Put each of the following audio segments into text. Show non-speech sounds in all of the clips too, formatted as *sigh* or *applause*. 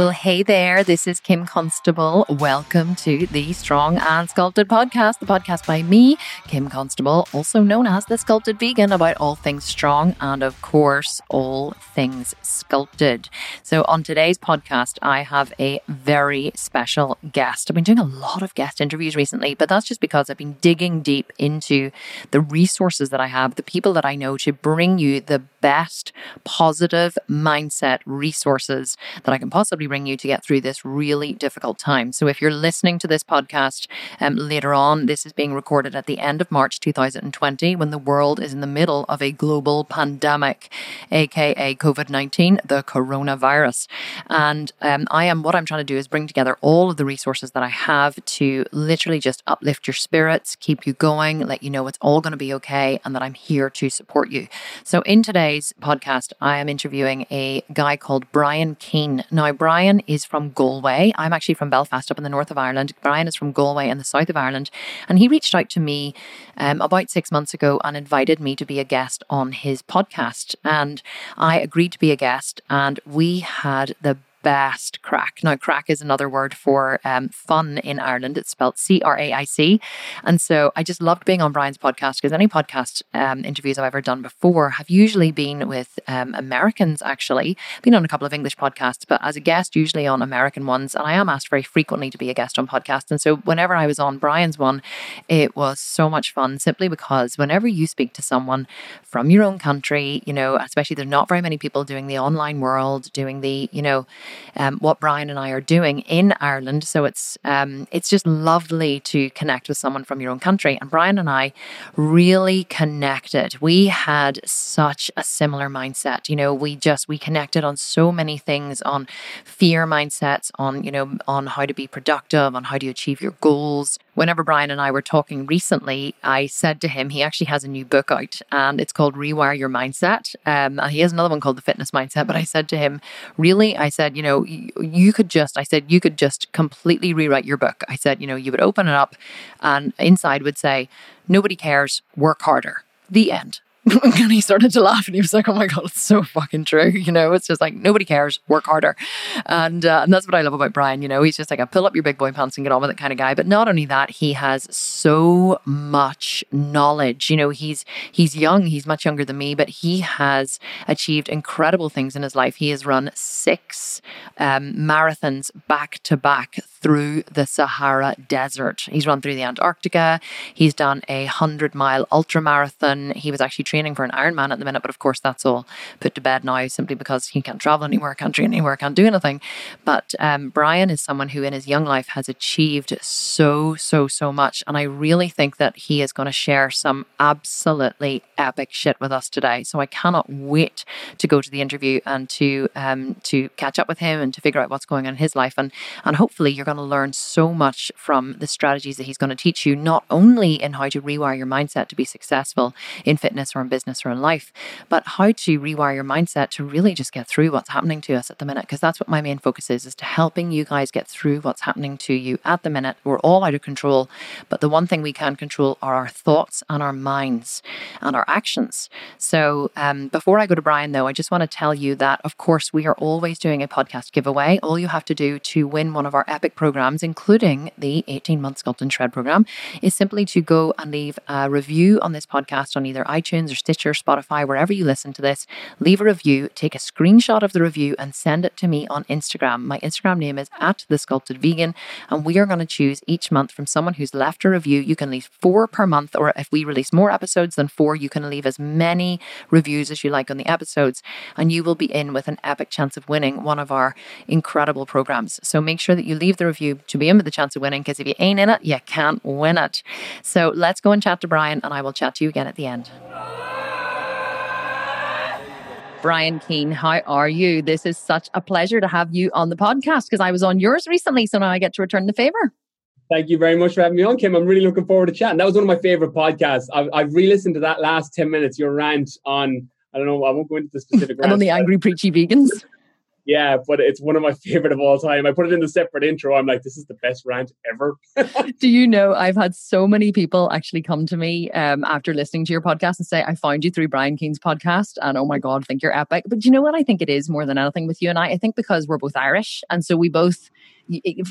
Well, hey there, this is Kim Constable. Welcome to the Strong and Sculpted podcast, the podcast by me, Kim Constable, also known as the Sculpted Vegan, about all things strong and, of course, all things sculpted. So, on today's podcast, I have a very special guest. I've been doing a lot of guest interviews recently, but that's just because I've been digging deep into the resources that I have, the people that I know to bring you the best positive mindset resources that I can possibly bring you to get through this really difficult time. So if you're listening to this podcast um, later on, this is being recorded at the end of March 2020 when the world is in the middle of a global pandemic, aka COVID 19, the coronavirus. And um, I am, what I'm trying to do is bring together all of the resources that I have to literally just uplift your spirits, keep you going, let you know it's all going to be okay, and that I'm here to support you. So in today's podcast, I am interviewing a guy called Brian Keane. Now, Brian is from Galway. I'm actually from Belfast, up in the north of Ireland. Brian is from Galway in the south of Ireland. And he reached out to me um, about six months ago and invited me to be a guest on his podcast. And I agreed to be a guest, and we had the best crack. Now, crack is another word for um, fun in Ireland. It's spelled C R A I C. And so I just loved being on Brian's podcast because any podcast um, interviews I've ever done before have usually been with um, Americans, actually. been on a couple of English podcasts, but as a guest, usually on American ones. And I am asked very frequently to be a guest on podcasts. And so whenever I was on Brian's one, it was so much fun simply because whenever you speak to someone from your own country, you know, especially there's not very many people doing the online world, doing the, you know, um, what Brian and I are doing in Ireland. So it's um, it's just lovely to connect with someone from your own country. And Brian and I really connected. We had such a similar mindset. You know, we just we connected on so many things on fear mindsets, on you know, on how to be productive, on how to achieve your goals whenever Brian and I were talking recently, I said to him, he actually has a new book out and it's called Rewire Your Mindset. Um, he has another one called The Fitness Mindset. But I said to him, really, I said, you know, you, could just, I said, you could just completely rewrite your book. I said, you know, you would open it up and inside would say, nobody cares, work harder. The end. *laughs* and he started to laugh and he was like, oh my God, it's so fucking true. You know, it's just like nobody cares, work harder. And, uh, and that's what I love about Brian. You know, he's just like a pull up your big boy pants and get on with it kind of guy. But not only that, he has so much knowledge. You know, he's he's young, he's much younger than me, but he has achieved incredible things in his life. He has run six um, marathons back to back through the Sahara Desert. He's run through the Antarctica. He's done a hundred mile ultra marathon. He was actually training for an Ironman at the minute, but of course that's all put to bed now simply because he can't travel anywhere, can't train anywhere, can't do anything. But um, Brian is someone who in his young life has achieved so, so, so much. And I really think that he is going to share some absolutely epic shit with us today. So I cannot wait to go to the interview and to um, to catch up with him and to figure out what's going on in his life. And and hopefully you're going to learn so much from the strategies that he's going to teach you, not only in how to rewire your mindset to be successful in fitness or in business or in life, but how to rewire your mindset to really just get through what's happening to us at the minute. Because that's what my main focus is, is to helping you guys get through what's happening to you at the minute. We're all out of control, but the one thing we can control are our thoughts and our minds and our actions. So um, before I go to Brian, though, I just want to tell you that, of course, we are always doing a podcast giveaway. All you have to do to win one of our epic programs, including the 18 month Sculpt and Shred program, is simply to go and leave a review on this podcast on either iTunes or Stitcher, Spotify, wherever you listen to this, leave a review, take a screenshot of the review, and send it to me on Instagram. My Instagram name is at the sculpted vegan, and we are going to choose each month from someone who's left a review. You can leave four per month, or if we release more episodes than four, you can leave as many reviews as you like on the episodes, and you will be in with an epic chance of winning one of our incredible programs. So make sure that you leave the review to be in with the chance of winning, because if you ain't in it, you can't win it. So let's go and chat to Brian, and I will chat to you again at the end. Brian Keane, how are you? This is such a pleasure to have you on the podcast because I was on yours recently, so now I get to return the favor. Thank you very much for having me on, Kim. I'm really looking forward to chatting. That was one of my favorite podcasts. I've, I've re-listened to that last 10 minutes, your rant on, I don't know, I won't go into the specific *laughs* And on the angry, preachy vegans. Yeah, but it's one of my *laughs* favorite of all time. I put it in the separate intro. I'm like, this is the best rant ever. *laughs* Do you know I've had so many people actually come to me um, after listening to your podcast and say, I found you through Brian Keane's podcast and oh my God, I think you're epic. But you know what I think it is more than anything with you and I? I think because we're both Irish and so we both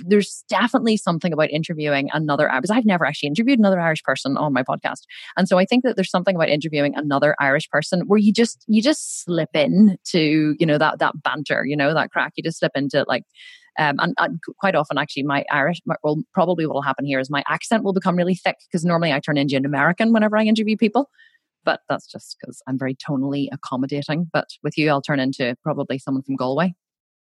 there's definitely something about interviewing another because I've never actually interviewed another Irish person on my podcast. And so I think that there's something about interviewing another Irish person where you just you just slip in to, you know, that that banter, you know, that crack. You just slip into like um, and, and, quite often, actually, my Irish, well, probably what will happen here is my accent will become really thick because normally I turn Indian American whenever I interview people. But that's just because I'm very tonally accommodating. But with you, I'll turn into probably someone from Galway.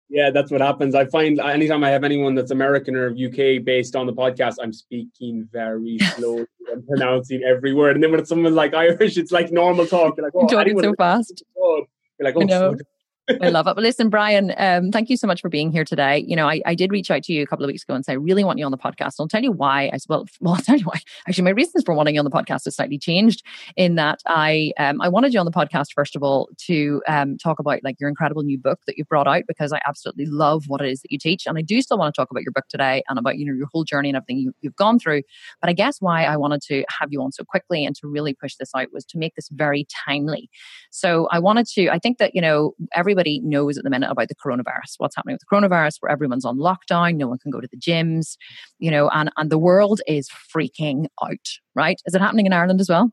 Yeah, that's what happens. I find anytime I have anyone that's American or UK based on the podcast, I'm speaking very *laughs* slowly and pronouncing every word. And then when someone's like Irish, it's like normal talk. You're like, oh, talking so fast. You're like, oh, I love it. But listen, Brian, um, thank you so much for being here today. You know, I, I did reach out to you a couple of weeks ago and say, I really want you on the podcast. I'll tell you why. I well, *laughs* well, I'll tell you why. Actually, my reasons for wanting you on the podcast has slightly changed in that I um, I wanted you on the podcast first of all to um, talk about like your incredible new book that you've brought out because I absolutely love what it is that you teach, and I do still want to talk about your book today and about you know your whole journey and everything you, you've gone through. But I guess why I wanted to have you on so quickly and to really push this out was to make this very timely. So I wanted to. I think that you know everybody knows at the minute about the coronavirus, what's happening with the coronavirus, where everyone's on lockdown, no one can go to the gyms, you know, and, and the world is freaking out, right? Is it happening in Ireland as well?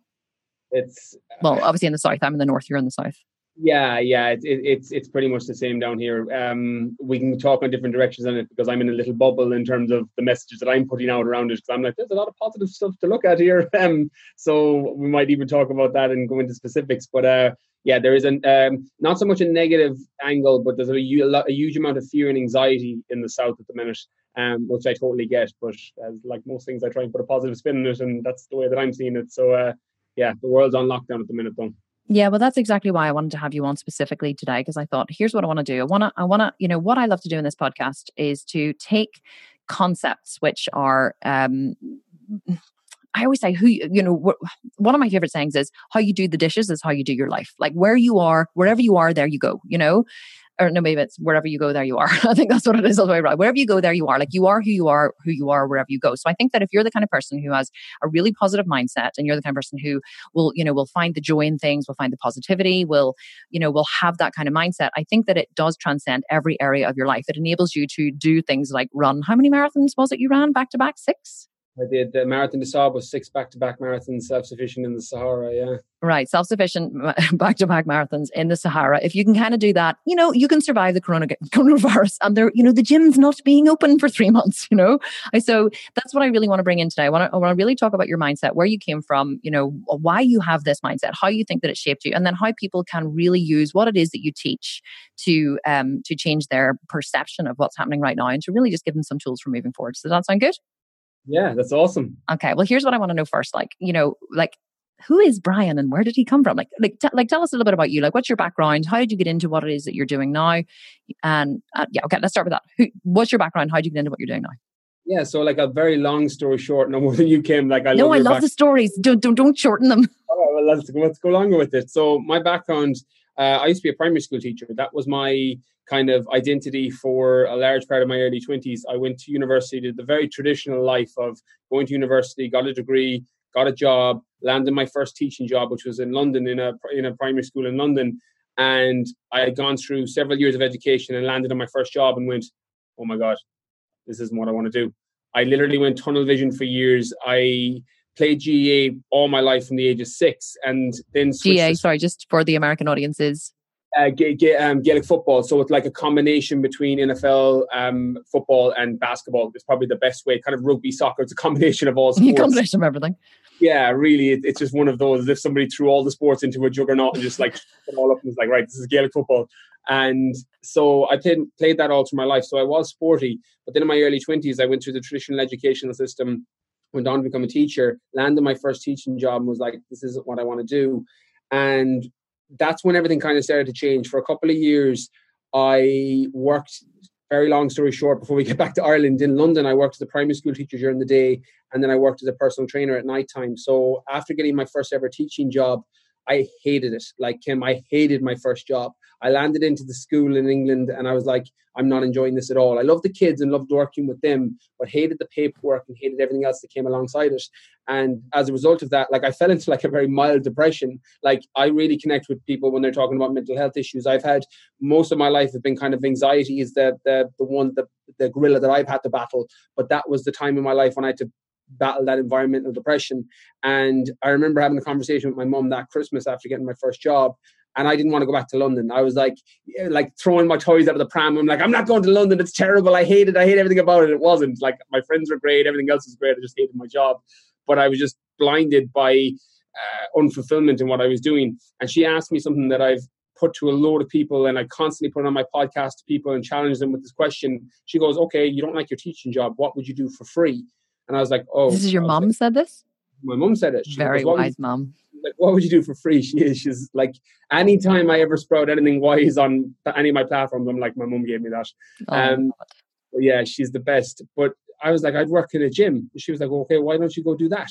It's well, obviously in the south. I'm in the north. You're in the south. Yeah, yeah, it, it, it's it's pretty much the same down here. Um, we can talk on different directions on it because I'm in a little bubble in terms of the messages that I'm putting out around it. Because I'm like, there's a lot of positive stuff to look at here. *laughs* Um, so we might even talk about that and go into specifics. But uh, yeah, there is an um, not so much a negative angle, but there's a, a, huge amount of fear and anxiety in the south at the minute, um, which I totally get. But as like most things, I try and put a positive spin on it, and that's the way that I'm seeing it. So uh, yeah, the world's on lockdown at the minute, though. Yeah, well, that's exactly why I wanted to have you on specifically today because I thought, here's what I want to do. I want to, I want to, you know, what I love to do in this podcast is to take concepts which are um, I always say, who, you know, one of my favorite sayings is how you do the dishes is how you do your life. Like where you are, wherever you are, there you go, you know? Or no, maybe it's wherever you go, there you are. *laughs* I think that's what it is all the way around. Wherever you go, there you are. Like you are who you are, who you are, wherever you go. So I think that if you're the kind of person who has a really positive mindset and you're the kind of person who will, you know, will find the joy in things, will find the positivity, will, you know, will have that kind of mindset, I think that it does transcend every area of your life. It enables you to do things like run. How many marathons was it you ran back to back? Six? I did the Marathon des was six back to back marathons, self sufficient in the Sahara. Yeah. Right. Self sufficient *laughs* back to back marathons in the Sahara. If you can kind of do that, you know, you can survive the corona, coronavirus and there, you know, the gym's not being open for three *laughs* months, you know? So that's what I really want to bring in today. I want to, I want to really talk about your mindset, where you came from, you know, why you have this mindset, how you think that it shaped you, and then how people can really use what it is that you teach to, um, to change their perception of what's happening right now and to really just give them some tools for moving forward. Does that sound good? Yeah, that's awesome. Okay. Well, here's what I want to know first. Like, you know, like who is Brian and where did he come from? Like, like, t- like, tell us a little bit about you. Like, what's your background? How did you get into what it is that you're doing now? And uh, yeah, okay, let's start with that. Who, what's your background? How did you get into what you're doing now? Yeah, so like a very long story short, no more than you came. Like I no, love I love back- the stories. Don't don't don't shorten them. Right, *laughs* well, let's let's go longer with it. So my background, uh, I used to be a primary school teacher. That was my kind of identity for a large part of my early 20s. I went to university, did the very traditional life of going to university, got a degree, got a job, landed my first teaching job, which was in London in a in a primary school in London. And I had gone through several years of education and landed on my first job and went, oh my God, this isn't what I want to do. I literally went tunnel vision for years. I played GAA all my life from the age of six and then GAA, sorry, just for the American audiences uh, G- G- um, Gaelic football. So it's like a combination between NFL um, football and basketball. It's probably the best way. Kind of rugby, soccer. It's a combination of all *laughs* sports. combination of everything. Yeah, really, it, it's just one of those. As if somebody threw all the sports into a juggernaut and just like *laughs* put all up and was like, right, this is Gaelic football. And so I played played that all through my life. So I was sporty, but then in my early twenties, I went through the traditional educational system, went on to become a teacher, landed my first teaching job, and was like, this isn't what I want to do. And that's when everything kind of started to change. For a couple of years, I worked. Very long story short, before we *laughs* get back to Ireland, in London, I worked as a primary school teacher during the day, and then I worked as a personal trainer at night time. So after getting my first ever teaching job, I hated it. Like Kim, I hated my first job. I landed into the school in England and I was like, I'm not enjoying this at all. I love the kids and loved working with them, but hated the paperwork and hated everything else that came alongside it. And as a result of that, like I fell into like a very mild depression. Like I really connect with people when they're talking about mental health issues. I've had most of my life have been kind of anxiety is the the the one the the gorilla that I've had to battle. But that was the time in my life when I had to battle that environmental depression. And I remember having a conversation with my mom that Christmas after getting my first job. And I didn't want to go back to London. I was like, like throwing my toys out of the pram. I'm like, I'm not going to London. It's terrible. I hate it. I hate everything about it. It wasn't like my friends were great. Everything else was great. I just hated my job. But I was just blinded by uh, unfulfillment in what I was doing. And she asked me something that I've put to a load of people and I constantly put on my podcast to people and challenge them with this question. She goes, Okay, you don't like your teaching job. What would you do for free? And I was like, oh. This is your mom like, said this? My mom said it. She Very goes, wise mom. Like, what would you do for free? *laughs* She is. She's like, anytime I ever sprout anything wise on any of my platforms, I'm like, my mom gave me that. Oh, um, yeah, she's the best. But I was like, I'd work in a gym. She was like, okay, why don't you go do that?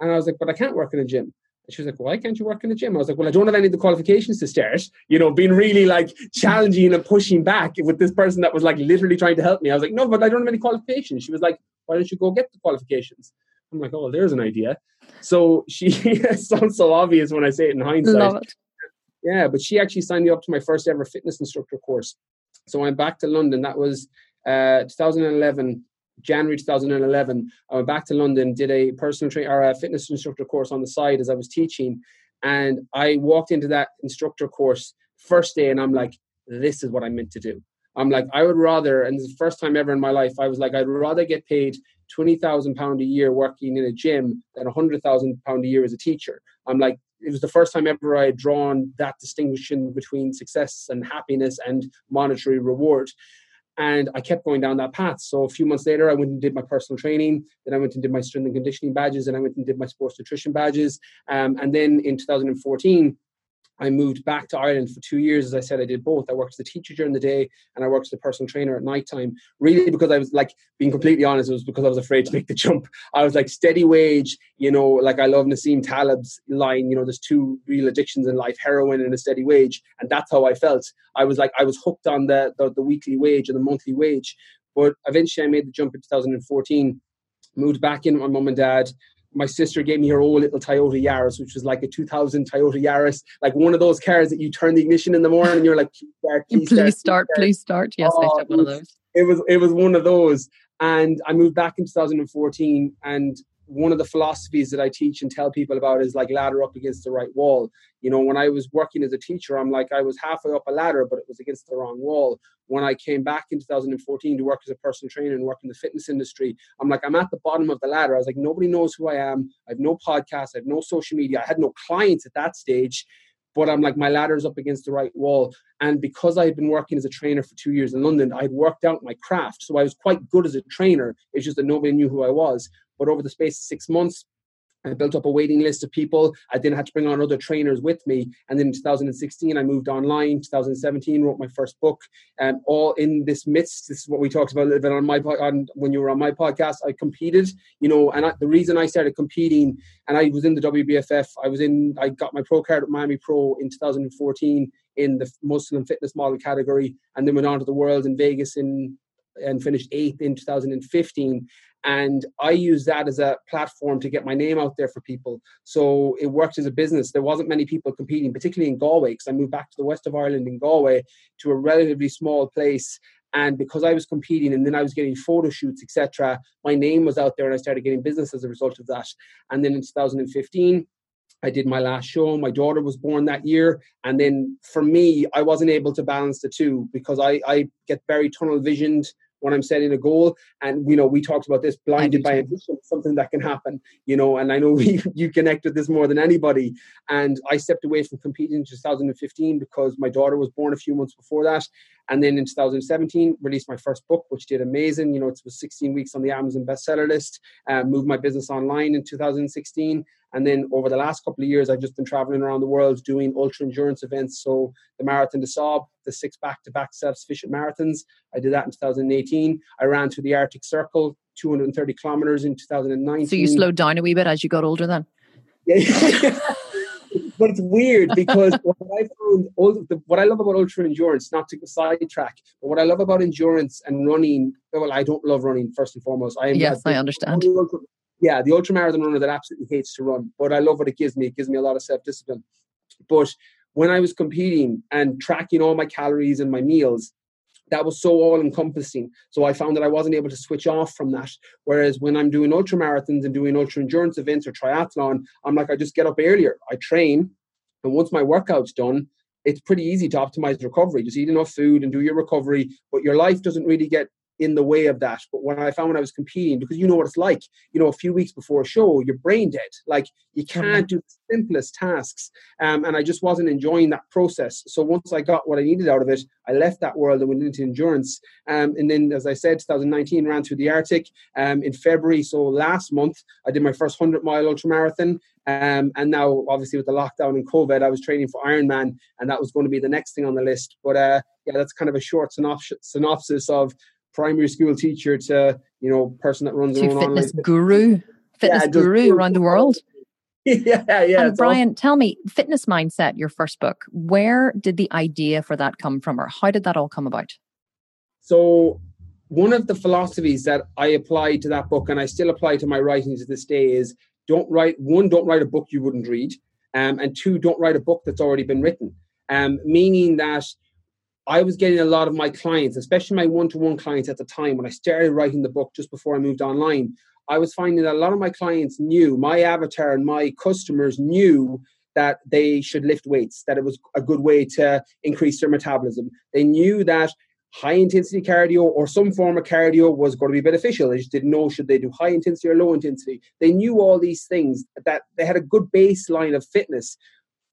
And I was like, but I can't work in a gym. And she was like, why can't you work in a gym? I was like, well, I don't have any of the qualifications to start. You know, being really like challenging and pushing back with this person that was like literally trying to help me. I was like, no, but I don't have any qualifications. She was like, why don't you go get the qualifications? I'm like, oh, there's an idea. So she *laughs* sounds so obvious when I say it in hindsight. It. Yeah, but she actually signed me up to my first ever fitness instructor course. So I'm back to London. That was uh, 2011, January 2011. I went back to London, did a personal train or a fitness instructor course on the side as I was teaching, and I walked into that instructor course first day, and I'm like, this is what I'm meant to do. I'm like, I would rather, and the first time ever in my life, I was like, I'd rather get paid twenty thousand pound a year working in a gym than a hundred thousand pound a year as a teacher. I'm like, it was the first time ever I had drawn that distinction between success and happiness and monetary reward. And I kept going down that path. So a few months later, I went and did my personal training. Then I went and did my strength and conditioning badges. And I went and did my sports nutrition badges. Um, and then in 2014, I moved back to Ireland for two years. As I said, I did both. I worked as a teacher during the day and I worked as a personal trainer at night time. Really, because I was like, being completely honest, it was because I was afraid to make the *laughs* jump. I was like, steady wage, you know, like I love Nassim Taleb's line, you know, there's two real addictions in life heroin and a steady wage. And that's how I felt. I was like, I was hooked on the, the, the weekly wage and the monthly wage. But eventually I made the jump in 2014, moved back in with my mum and dad my sister gave me her old little Toyota Yaris, which was like a 2000 Toyota Yaris, like one of those cars that you turn the ignition in the morning and you're like, please start, please, please start, start, please start. Yes, oh, I have one of oh, those. It was it was one of those, and I moved back in 2014, and one of the philosophies that I teach and tell people about is like ladder up against the right wall. You know, when I was working as a teacher, I'm like, I was halfway up a ladder, but it was against the wrong wall. When I came back in 2014 to work as a personal trainer and work in the fitness industry, I'm like, I'm at the bottom of the ladder. I was like, nobody knows who I am. I have no podcast. I have no social media. I had no clients at that stage but I'm like my ladder's up against the right wall. And because I had been working as a trainer for two years in London, I'd worked out my craft. So I was quite good as a trainer. It's just that nobody knew who I was. But over the space of six months, I built up a waiting list of people. I then had to bring on other trainers with me. And then in 2016, I moved online. 2017, wrote my first book. And all in this midst, this is what we talked about a little bit on my on when you were on my podcast. I competed, you know, and I, the reason I started competing, and I was in the WBFF. I was in. I got my pro card at Miami Pro in 2014 in the Muscle and Fitness Model category, and then went on to the World in Vegas in and finished eighth in 2015 and i use that as a platform to get my name out there for people. So it worked as a business. There wasn't many people competing particularly in galway because i moved back to the west of ireland in galway to a relatively small place. And because i was competing and then i was getting photo shoots etc my name was out there and i started getting business as a result of that. And then in 2015 I did my last show. My daughter was born that year. And then for me, I wasn't able to balance the two because I, I get very tunnel visioned when I'm setting a goal. And you know, we talked about this blinded by ambition, something that can happen. You know, and I know *laughs* we, you connect with this more than anybody. And I stepped away from competing in 2015 because my daughter was born a few months before that. And then in 2017, released my first book, which did amazing. You know, it was 16 weeks on the Amazon bestseller list. Uh, moved my business online in 2016. And then over the last couple of years, I've just been traveling around the world doing ultra endurance events. So the Marathon des Sables, the six back to back self sufficient marathons. I did that in 2018. I ran through the Arctic Circle, 230 kilometers in 2019. So you slowed down a wee bit as you got older then? Yeah. *laughs* but it's weird because *laughs* what I found, what I love about ultra endurance, not to sidetrack, but what I love about endurance and running. Well, I don't love running first and foremost. I am yes, I understand. yeah, the ultra marathon runner that absolutely hates to run, but I love what it gives me. It gives me a lot of self discipline. But when I was competing and tracking all my calories and my meals, that was so all encompassing. So I found that I wasn't able to switch off from that. Whereas when I'm doing ultra marathons and doing ultra endurance events or triathlon, I'm like, I just get up earlier, I train, and once my workout's done, it's pretty easy to optimize recovery. Just eat enough food and do your recovery, but your life doesn't really get in the way of that. But when I found when I was competing, because you know what it's like, you know, a few weeks before a show, you're brain dead. Like you can't do the simplest tasks. Um, and I just wasn't enjoying that process. So once I got what I needed out of it, I left that world and went into endurance. Um, and then, as I said, 2019 ran through the Arctic. Um, in February, so last month, I did my first 100 mile ultra marathon. Um, and now, obviously, with the lockdown and COVID, I was training for Ironman, and that was going to be the next thing on the list. But uh, yeah, that's kind of a short synopsis, synopsis of primary school teacher to you know person that runs to fitness guru, fitness yeah, guru around the world. *laughs* yeah, yeah. And Brian, tell me, fitness mindset, your first book. Where did the idea for that come from, or how did that all come about? So, one of the philosophies that I applied to that book, and I still apply to my writing to this day, is don't write one, don't write a book you wouldn't read, um, and two, don't write a book that's already been written. Um, meaning that I was getting a lot of my clients, especially my one to one clients at the time when I started writing the book just before I moved online. I was finding that a lot of my clients knew, my avatar and my customers knew that they should lift weights, that it was a good way to increase their metabolism. They knew that high intensity cardio or some form of cardio was going to be beneficial. They just didn't know should they do high intensity or low intensity. They knew all these things, that they had a good baseline of fitness,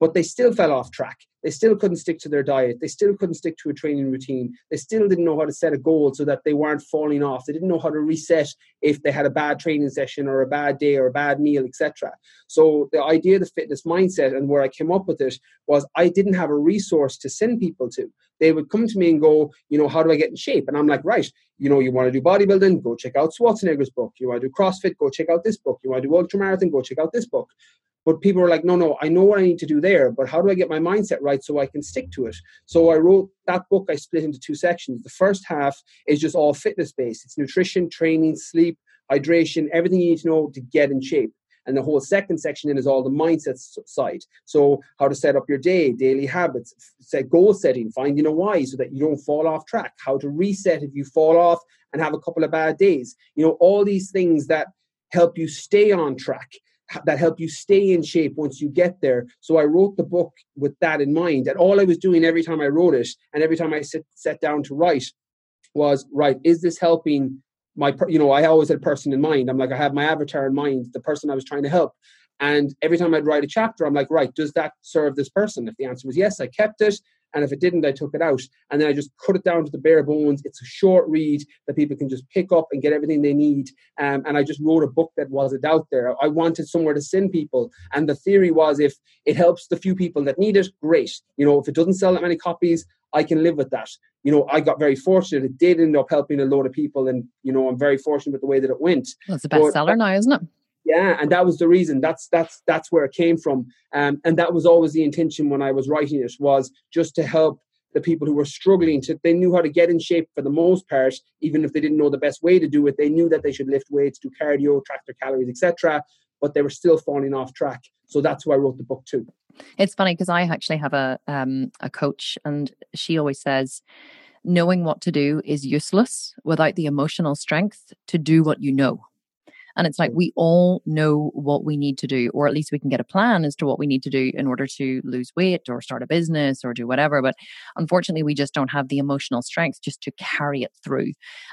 but they still fell off track. They still couldn't stick to their diet. They still couldn't stick to a training routine. They still didn't know how to set a goal so that they weren't falling off. They didn't know how to reset if they had a bad training session or a bad day or a bad meal, etc. So the idea of the fitness mindset and where I came up with it was I didn't have a resource to send people to. They would come to me and go, you know, how do I get in shape? And I'm like, right, you know, you want to do bodybuilding, go check out Schwarzenegger's book. You want to do CrossFit, go check out this book. You want to do ultramarathon, go check out this book. But people were like, no, no, I know what I need to do there, but how do I get my mindset right so I can stick to it? So I wrote that book, I split into two sections. The first half is just all fitness based it's nutrition, training, sleep, hydration, everything you need to know to get in shape. And the whole second section in is all the mindset side. So how to set up your day, daily habits, set goal setting, finding a why so that you don't fall off track, how to reset if you fall off and have a couple of bad days. You know, all these things that help you stay on track that help you stay in shape once you get there. So I wrote the book with that in mind. And all I was doing every time I wrote it and every time I sit, sat down to write was, right, is this helping my, you know, I always had a person in mind. I'm like, I have my avatar in mind, the person I was trying to help. And every time I'd write a chapter, I'm like, right, does that serve this person? If the answer was yes, I kept it. And if it didn't, I took it out. And then I just cut it down to the bare bones. It's a short read that people can just pick up and get everything they need. Um, and I just wrote a book that wasn't out there. I wanted somewhere to send people. And the theory was if it helps the few people that need it, great. You know, if it doesn't sell that many copies, I can live with that. You know, I got very fortunate. It did end up helping a load of people. And, you know, I'm very fortunate with the way that it went. Well, it's a bestseller now, isn't it? Yeah and that was the reason. That's that's that's where it came from. Um, and that was always the intention when i was writing it was just to help the people who were struggling to they knew how to get in shape for the most part even if they didn't know the best way to do it. They knew that they should lift weights do cardio track their calories etc but they were still falling off track. So that's why i wrote the book too it's funny because i actually have a um, a coach and she always says knowing what to do is useless without the emotional strength to do what you know and it's like we all know what we need to do, or at least we can get a plan as to what we need to do in order to lose weight or start a business or do whatever. But unfortunately, we just don't have the emotional strength just to carry it through.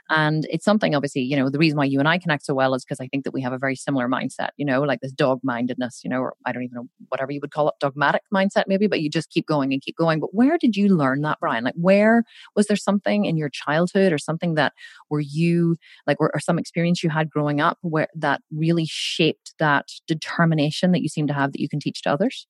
And it's something, obviously, you know, the reason why you and I connect so well is because I think that we have a very similar mindset, you know, like this dog mindedness, you know, or I don't even know, whatever you would call it, dogmatic mindset, maybe, but you just keep going and keep going. But where did you learn that, Brian? Like, where was there something in your childhood or something that were you like, or, or some experience you had growing up where that really shaped that determination that you seem to have that you can teach to others?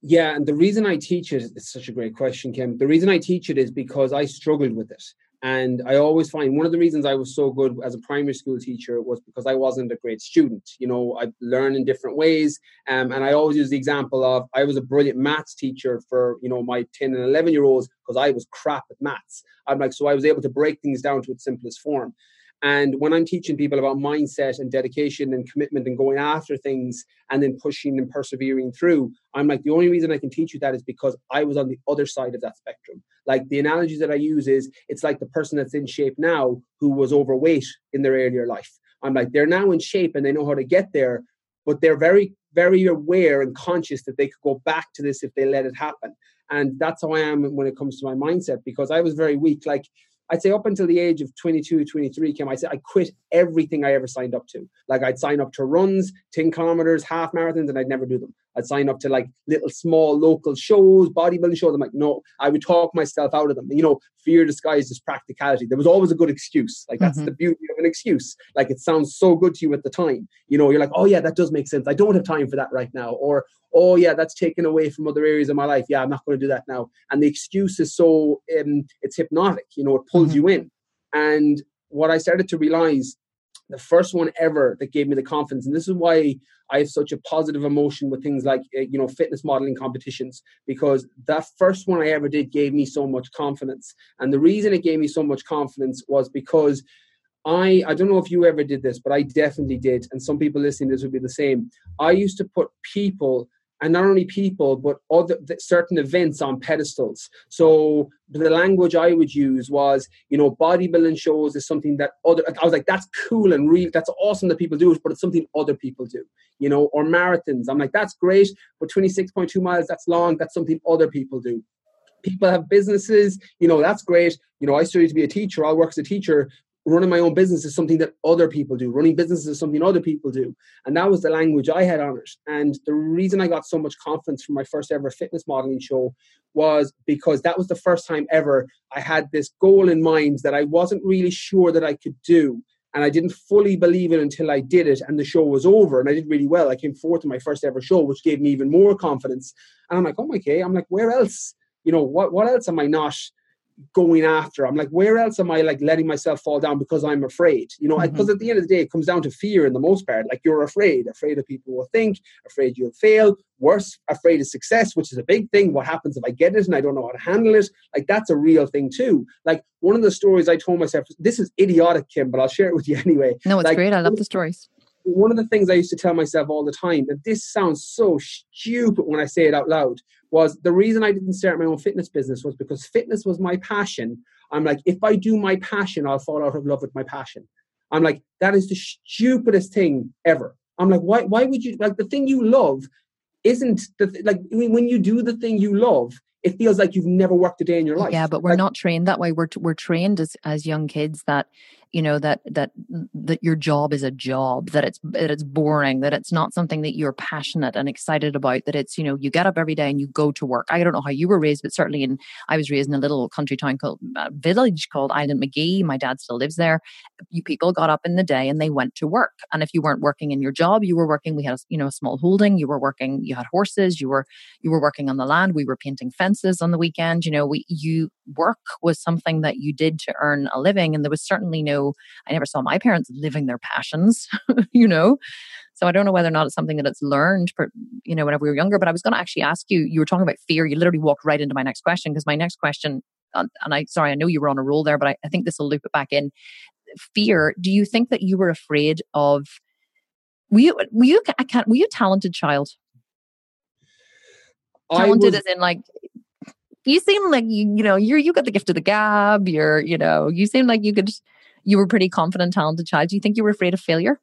Yeah, and the reason I teach it, it's such a great question, Kim. The reason I teach it is because I struggled with it. And I always find one of the reasons I was so good as a primary school teacher was because I wasn't a great student. You know, I learn in different ways. Um, and I always use the example of I was a brilliant maths teacher for, you know, my 10 and 11 year olds because I was crap at maths. I'm like, so I was able to break things down to its simplest form. And when I'm teaching people about mindset and dedication and commitment and going after things and then pushing and persevering through, I'm like, the only reason I can teach you that is because I was on the other side of that spectrum. Like the analogy that I use is it's like the person that's in shape now who was overweight in their earlier life. I'm like, they're now in shape and they know how to get there, but they're very, very aware and conscious that they could go back to this if they let it happen. And that's how I am when it comes to my mindset because I was very weak. Like I'd say up until the age of 22, 23 came, I said I quit everything I ever signed up to. Like I'd sign up to runs, 10 kilometers, half marathons, and I'd never do them. I'd sign up to like little small local shows, bodybuilding shows. I'm like, no, I would talk myself out of them. You know, fear disguised as practicality. There was always a good excuse. Like that's mm-hmm. the beauty of an excuse. Like it sounds so good to you at the time. You know, you're like, oh yeah, that does make sense. I don't have time for that right now. Or, oh yeah, that's taken away from other areas of my life. Yeah, I'm not going to do that now. And the excuse is so um, it's hypnotic. You know, it pulls mm-hmm. you in. And what I started to realize the first one ever that gave me the confidence. And this is why i have such a positive emotion with things like eh, you know fitness modeling competitions because that first one i ever did gave me so much confidence. And the reason it gave me so much confidence was because I I don't know if you ever did this, but I definitely did, and some people listening to this would be the same. I used to put people and not only people but other certain events on pedestals. So the language i would use was you know bodybuilding shows is something that other i was like that's cool and real that's awesome that people do it but it's something other people do you know or marathons. I'm like that's great but 26.2 miles that's long that's something other people do. People have businesses you know that's great. You know i studied to be a teacher i'll work as a teacher running my own business is something that other people do. Running businesses is something other people do. And that was the language I had on it. And the reason I got so much confidence from my first ever fitness modeling show was because that was the first time ever I had this goal in mind that I wasn't really sure that I could do. And I didn't fully believe it until I did it and the show was over and I did really well. I came fourth in my first ever show, which gave me even more confidence. And I'm like, oh my okay. I'm like, where else? You know, what what else am I not going after. I'm like, where else am I like letting myself fall down because I'm afraid? You know, because mm-hmm. at the end of the day, it comes down to fear in the most part. Like you're afraid, afraid of people will think, afraid you'll fail, worse, afraid of success, which is a big thing. What happens if I get it and I don't know how to handle it? Like that's a real thing too. Like one of the stories I told myself, this is idiotic, Kim, but I'll share it with you *laughs* anyway. No, it's like, great. I love the stories one of the things I used to tell myself all the time, and this sounds so stupid when I say it out loud, was the reason I didn't start my own fitness business was because fitness was my passion. I'm like, if I do my passion, I'll fall out of love with my passion. I'm like, that is the stupidest thing ever. I'm like, why? Why would you like the thing you love? Isn't the like when you do the thing you love, it feels like you've never worked a day in your life. Yeah, but we're like, not trained that way. We're we're trained as as young kids that you know that that that your job is a job that it's that it's boring that it's not something that you're passionate and excited about that it's you know you get up every day and you go to work. I don't know how you were raised but certainly in i was raised in a little country town called uh, village called Islandmagee. My dad still lives there. You people got up in the day and they went to work. And if you weren't working in your job you were working we had a you know a small holding. You were working you had horses you were you were working on the land. We were painting fences on the weekend. You know we you work was something that you did to earn a living. And there was certainly no I never saw my parents living their passions, *laughs* you know. So I don't know whether or not it's something that it's learned, for, you know, whenever we were younger. But I was going to actually ask you. You were talking about fear. You literally walked right into my next question because my next question, uh, and I sorry, I know you were on a roll there, but I, I think this will loop it back in. Fear. Do you think that you were afraid of? Were you were you I can't were you a talented child? Talented was, as in like you seem like you you know you're you got the gift of the gab. You're you know you seem like you could you were pretty confident, talented child. Do you think you were afraid of failure?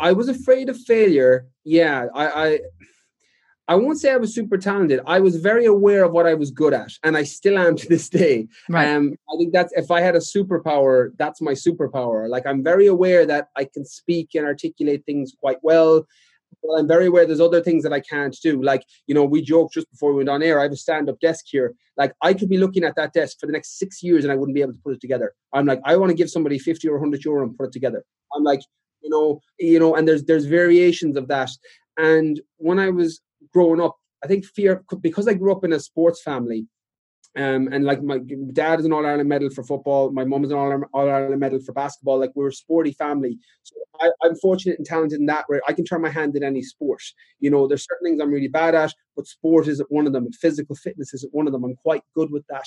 I was afraid of failure. Yeah, I, I I won't say I was super talented. I was very aware of what I was good at, and I still am *laughs* to this day. Right. Um, I think that's if I had a superpower, that's my superpower. Like I'm very aware that I can speak and articulate things quite well well, I'm very aware there's other things that I can't do. Like, you know, we joked just before we went on air, I have a stand up desk here. Like, I could be looking at that desk for the next six years and I wouldn't be able to put it together. I'm like, I want to give somebody 50 or 100 euro and put it together. I'm like, you know, you know, and there's there's variations of that. And when I was growing up, I think fear because I grew up in a sports family, Um, and like my dad is an All Ireland medal for football, my mom is an All Ireland medal for basketball. Like we're a sporty family, so I, am fortunate and talented in that where I can turn my hand in any sport. You know, there's certain things I'm really bad at, but sport isn't one of them, physical fitness isn't one of them. I'm quite good with that.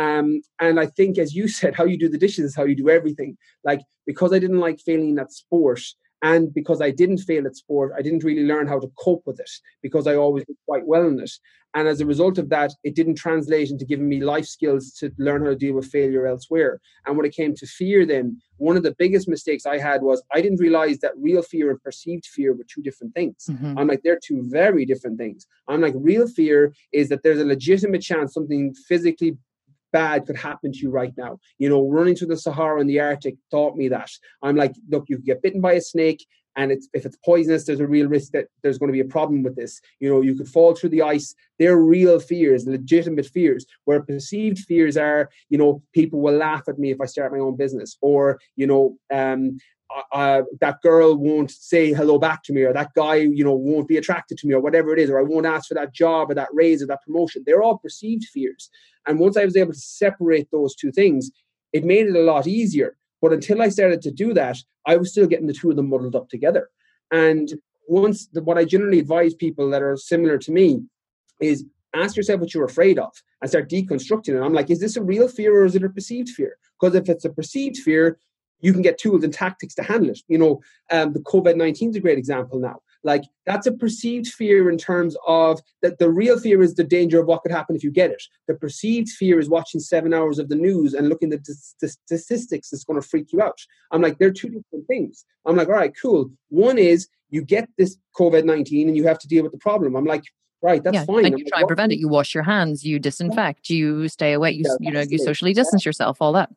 Um, and I think, as you said, how you do the dishes is how you do everything. Like because I didn't like failing at sport and because I didn't fail at sport, I didn't really learn how to cope with it because I always did quite well in it. And as a result of that, it didn't translate into giving me life skills to learn how to deal with failure elsewhere. And when it came to fear, then one of the biggest mistakes I had was I didn't realize that real fear and perceived fear were two different things. Mm-hmm. I'm like, they're two very different things. I'm like, real fear is that there's a legitimate chance something physically bad could happen to you right now. You know, running through the Sahara and the Arctic taught me that. I'm like, look, you get bitten by a snake, and it's if it's poisonous, there's a real risk that there's going to be a problem with this. You know, you could fall through the ice. They're real fears, legitimate fears. Where perceived fears are, you know, people will laugh at me if I start my own business, or you know, um, uh, that girl won't say hello back to me, or that guy, you know, won't be attracted to me, or whatever it is, or I won't ask for that job, or that raise, or that promotion. They're all perceived fears. And once I was able to separate those two things, it made it a lot easier. But until I started to do that, I was still getting the two of them muddled up together. And once the, what I generally advise people that are similar to me is ask yourself what you're afraid of and start deconstructing it. I'm like, is this a real fear or is it a perceived fear? Because if it's a perceived fear, you can get tools and tactics to handle it. You know, um, the COVID 19 is a great example now. Like that's a perceived fear in terms of that the real fear is the danger of what could happen if you get it. The perceived fear is watching seven hours of the news and looking at the, statistics that's going to freak you out. I'm like, they're two different things. I'm like, all right, cool. One is you get this COVID 19 and you have to deal with the problem. I'm like, right that's yeah, fine and you try and prevent it you wash your hands you disinfect you stay away you, yeah, you know you socially distance yeah. yourself all that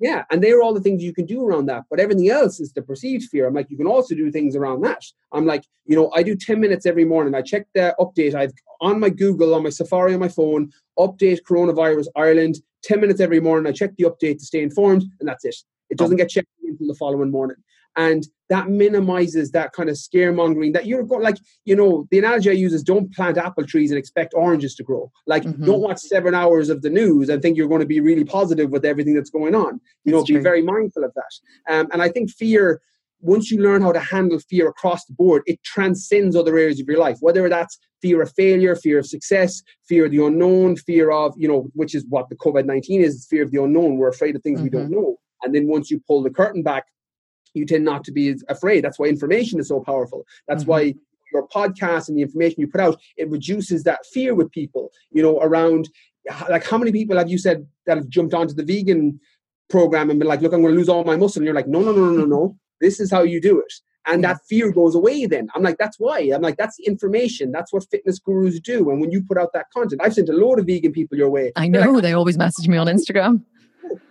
yeah, and they are all the things you can do around that. But everything else is the perceived fear. I'm like, you can also do things around that. I'm like, you know, I do 10 minutes every morning. I check the update. I've on my Google, on my Safari, on my phone, update coronavirus Ireland, 10 minutes every morning. I check the update to stay informed, and that's it. It oh. doesn't get checked until the following morning and that minimizes that kind of scaremongering that you're going like you know the analogy i use is don't plant apple trees and expect oranges to grow like mm-hmm. don't watch seven hours of the news and think you're going to be really positive with everything that's going on you that's know true. be very mindful of that um, and i think fear once you learn how to handle fear across the board, it transcends other areas of your life, whether that's fear of failure, fear of success, fear of the unknown, fear of, you know, which is what the COVID 19 is, fear of the unknown. We're afraid of things mm-hmm. we don't mm-hmm. know. And then once you pull the curtain back you tend not to be afraid. That's why information is so powerful. That's mm-hmm. why your podcast and the information you put out it reduces that fear with people. You know, around like how many people have you said that have jumped onto the vegan program and been like, "Look, I'm going to lose all my muscle," and you're like, "No, no, no, no, no, no. This is how you do it." And that fear goes away then. I'm like, that's why. I'm like, that's information. That's what fitness gurus do. And when you put out that content, I've sent a load of vegan people your way. I know. Like, they always message me on Instagram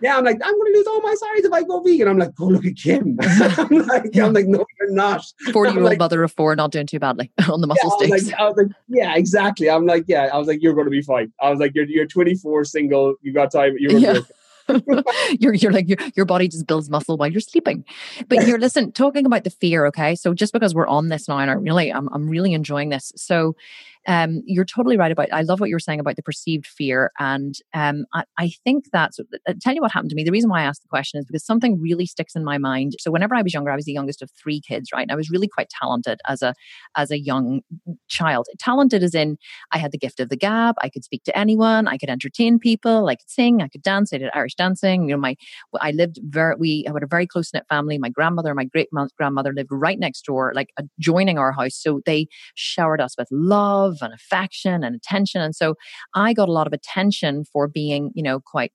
yeah, I'm like, I'm going to lose all my size if I go vegan. I'm like, go look at Kim. *laughs* I'm *laughs* like, yeah. I'm like, no, you're not. *laughs* Forty year old mother of four, not doing too badly on the muscle yeah, sticks. Like, like, yeah, exactly. I'm like, yeah. I was like, you're going to be fine. I was like, you're you're 24, single. You got time. You're yeah. you're you're like your your body just builds muscle while you're sleeping. But here, listen, talking about the fear, okay? So just because we're on this now, and I really, I'm I'm really enjoying this. So um, you're totally right about. I love what you were saying about the perceived fear, and um, I, I think that's. I'll uh, tell you what happened to me. The reason why I asked the question is because something really sticks in my mind. So whenever I was younger, I was the youngest of three kids, right? And I was really quite talented as a as a young child. Talented as in I had the gift of the gab. I could speak to anyone. I could entertain people. I could sing. I could dance. I did Irish dancing. You know, my I lived very. We had a very close knit family. My grandmother, my great grandmother lived right next door, like adjoining our house. So they showered us with love love and affection and attention. And so I got a lot of attention for being, you know, quite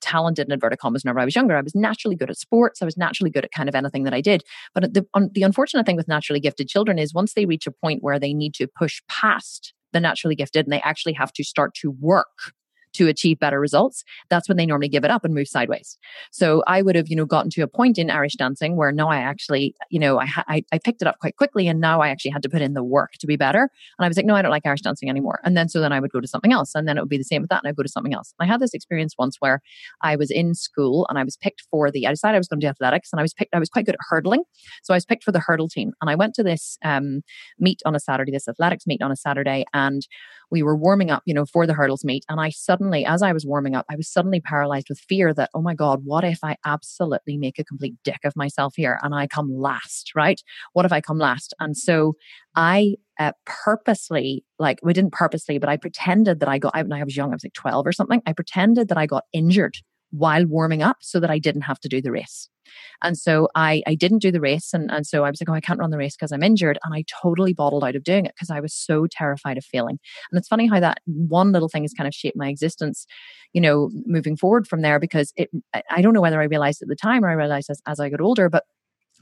talented in inverted commas whenever I was younger. I was naturally good at sports. I was naturally good at kind of anything that I did. But the, the unfortunate thing with naturally gifted children is once they reach a point where they need to push past the naturally gifted and they actually have to start to work to achieve better results, that's when they normally give it up and move sideways. So I would have, you know, gotten to a point in Irish dancing where now I actually, you know, I, I, I picked it up quite quickly and now I actually had to put in the work to be better. And I was like, no, I don't like Irish dancing anymore. And then so then I would go to something else and then it would be the same with that and I'd go to something else. And I had this experience once where I was in school and I was picked for the, I decided I was going to do athletics and I was picked, I was quite good at hurdling. So I was picked for the hurdle team and I went to this um, meet on a Saturday, this athletics meet on a Saturday. And we were warming up, you know, for the hurdles meet. And I suddenly, as I was warming up, I was suddenly paralyzed with fear that, oh my God, what if I absolutely make a complete dick of myself here and I come last, right? What if I come last? And so I uh, purposely, like, we didn't purposely, but I pretended that I got, I, when I was young, I was like 12 or something. I pretended that I got injured while warming up so that I didn't have to do the race. And so I, I didn't do the race. And, and so I was like, oh, I can't run the race because I'm injured. And I totally bottled out of doing it because I was so terrified of failing. And it's funny how that one little thing has kind of shaped my existence, you know, moving forward from there because it, I don't know whether I realized at the time or I realized as, as I got older, but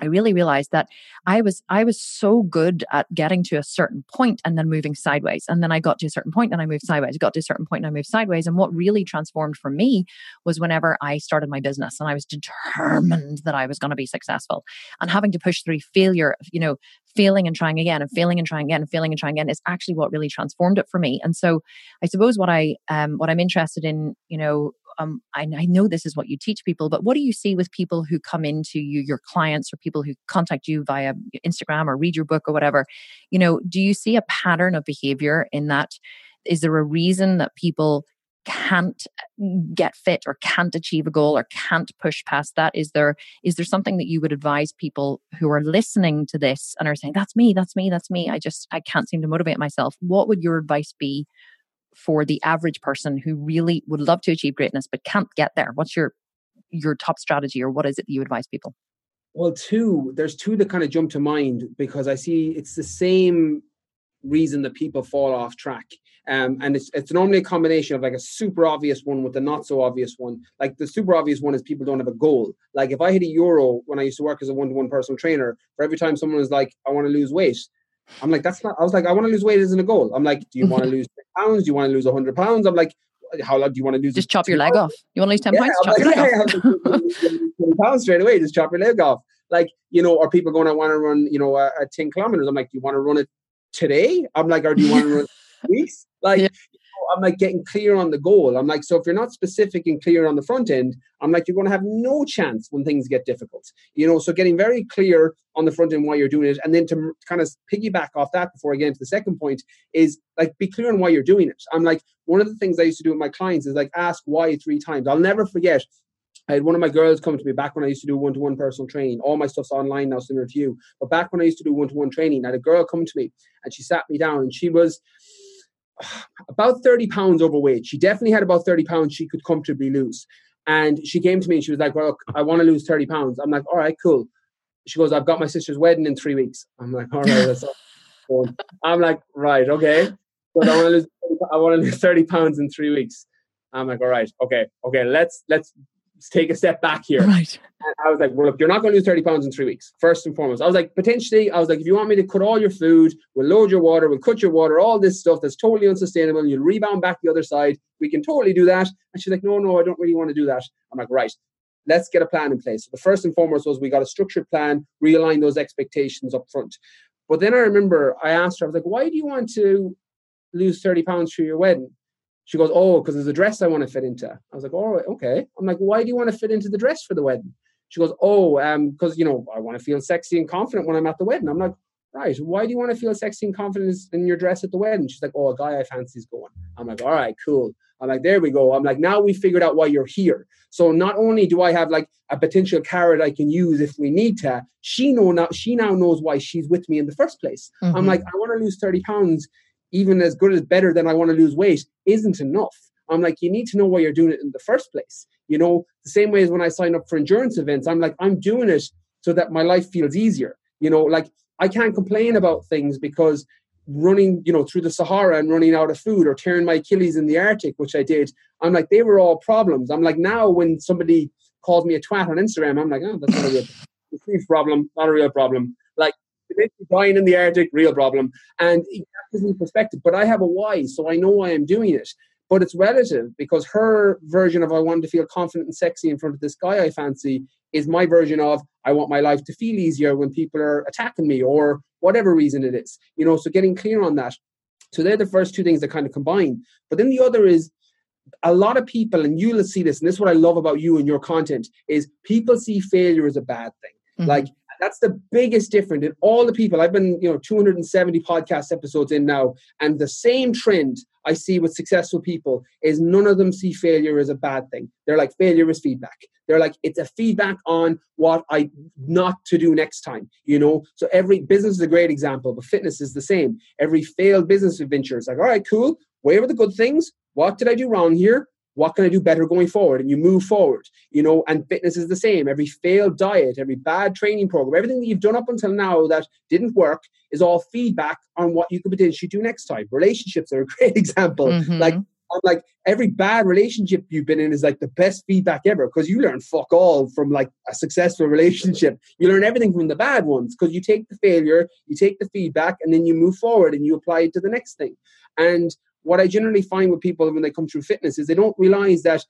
I really realized that I was I was so good at getting to a certain point and then moving sideways. And then I got to a certain point and I moved sideways. got to a certain point and I moved sideways. And what really transformed for me was whenever I started my business and I was determined that I was going to be successful. And having to push through failure, you know, failing and trying again and failing and trying again and failing and trying again is actually what really transformed it for me. And so I suppose what I um what I'm interested in, you know, um, I, I, know this is what you teach people, but what do you see with people who come into you, your clients, or people who contact you via Instagram or read your book or whatever? You know, do you see a pattern of behavior in that? Is there a reason that people can't get fit or can't achieve a goal or can't push past that is there is there something that you would advise people who are listening to this and are saying that's me that's me that's me i just i can't seem to motivate myself what would your advice be for the average person who really would love to achieve greatness but can't get there? What's your your top strategy or what is it that you advise people? Well, two, there's two that kind of jump to mind because I see it's the same reason that people fall off track. Um, and it's it's normally a combination of like a super obvious one with a not so obvious one. Like the super obvious one is people don't have a goal. Like if I hit a euro when I used to work as a one to one personal trainer, for every time someone is like, I want to lose weight, I'm like, that's not. I was like, I want to lose weight isn't a goal. I'm like, do you want to *laughs* lose pounds? Do you want to lose 100 pounds? I'm like, how long do you want to lose? Just chop your leg off. You want to lose 10 yeah, pounds? Chop like, your leg off. *laughs* *laughs* pounds straight away. Just chop your leg off. Like, you know, are people going to want to run, you know, a, 10 kilometers? I'm like, do you want to run it today? I'm like, or do you want to run weeks? Like, yeah. I'm like getting clear on the goal. I'm like, so if you're not specific and clear on the front end, I'm like, you're going to have no chance when things get difficult. You know, so getting very clear on the front end why you're doing it, and then to kind of piggyback off that before I get into the second point is like be clear on why you're doing it. I'm like, one of the things I used to do with my clients is like ask why three times. I'll never forget. I had one of my girls come to me back when I used to do one to one personal training. All my stuff's online now, similar to you. But back when I used to do one to one training, I had a girl come to me and she sat me down and she was about 30 pounds overweight. She definitely had about 30 pounds she could comfortably lose. And she came to me and she was like, Well, I want to lose 30 pounds. I'm like, All right, cool. She goes, I've got my sister's wedding in three weeks. I'm like, All right, that's *laughs* all. I'm like, Right, okay. But I want to lose I want to lose 30 pounds in three weeks. I'm like, all right, okay, okay, let's let's take a step back here. Right. And I was like, well, look, you're not going to lose 30 pounds in three weeks, first and foremost. I was like, potentially, I was like, if you want me to cut all your food, we'll load your water, we'll cut your water, all this stuff that's totally unsustainable, you'll rebound back the other side. We can totally do that. And she's like, no, no, I don't really want to do that. I'm like, right, let's get a plan in place. So the first and foremost was we got a structured plan, realign those expectations up front. But then I remember I asked her, I was like, why do you want to lose 30 pounds for your wedding? She goes, Oh, because there's a dress I want to fit into. I was like, All right, okay. I'm like, Why do you want to fit into the dress for the wedding? She goes, Oh, um, because you know, I want to feel sexy and confident when I'm at the wedding. I'm like, Right, why do you want to feel sexy and confident in your dress at the wedding? She's like, Oh, a guy I fancy is going. I'm like, All right, cool. I'm like, there we go. I'm like, now we figured out why you're here. So not only do I have like a potential carrot I can use if we need to, she know now she now knows why she's with me in the first place. Mm-hmm. I'm like, I want to lose 30 pounds even as good as better than I want to lose weight isn't enough. I'm like, you need to know why you're doing it in the first place. You know, the same way as when I sign up for endurance events, I'm like, I'm doing it so that my life feels easier. You know, like I can't complain about things because running, you know, through the Sahara and running out of food or tearing my Achilles in the Arctic, which I did, I'm like, they were all problems. I'm like, now when somebody calls me a twat on Instagram, I'm like, oh, that's not a real problem, not a real problem. Dying in the Arctic, real problem. And it gives me perspective. But I have a why, so I know why I'm doing it. But it's relative because her version of I want to feel confident and sexy in front of this guy I fancy is my version of I want my life to feel easier when people are attacking me or whatever reason it is. You know, so getting clear on that. So they're the first two things that kind of combine. But then the other is a lot of people, and you'll see this, and this is what I love about you and your content, is people see failure as a bad thing. Mm-hmm. Like that's the biggest difference in all the people. I've been, you know, 270 podcast episodes in now, and the same trend I see with successful people is none of them see failure as a bad thing. They're like failure is feedback. They're like it's a feedback on what I not to do next time. You know, so every business is a great example, but fitness is the same. Every failed business adventure is like, all right, cool. Where were the good things? What did I do wrong here? What can I do better going forward? And you move forward, you know, and fitness is the same. Every failed diet, every bad training program, everything that you've done up until now that didn't work is all feedback on what you could potentially do next time. Relationships are a *laughs* great example. Mm-hmm. Like, I'm like every bad relationship you've been in is like the best feedback ever because you learn fuck all from like a successful *laughs* relationship. You learn everything from the bad ones because you take the failure, you take the feedback, and then you move forward and you apply it to the next thing. And what I generally find with people when they come through fitness is they don't realize that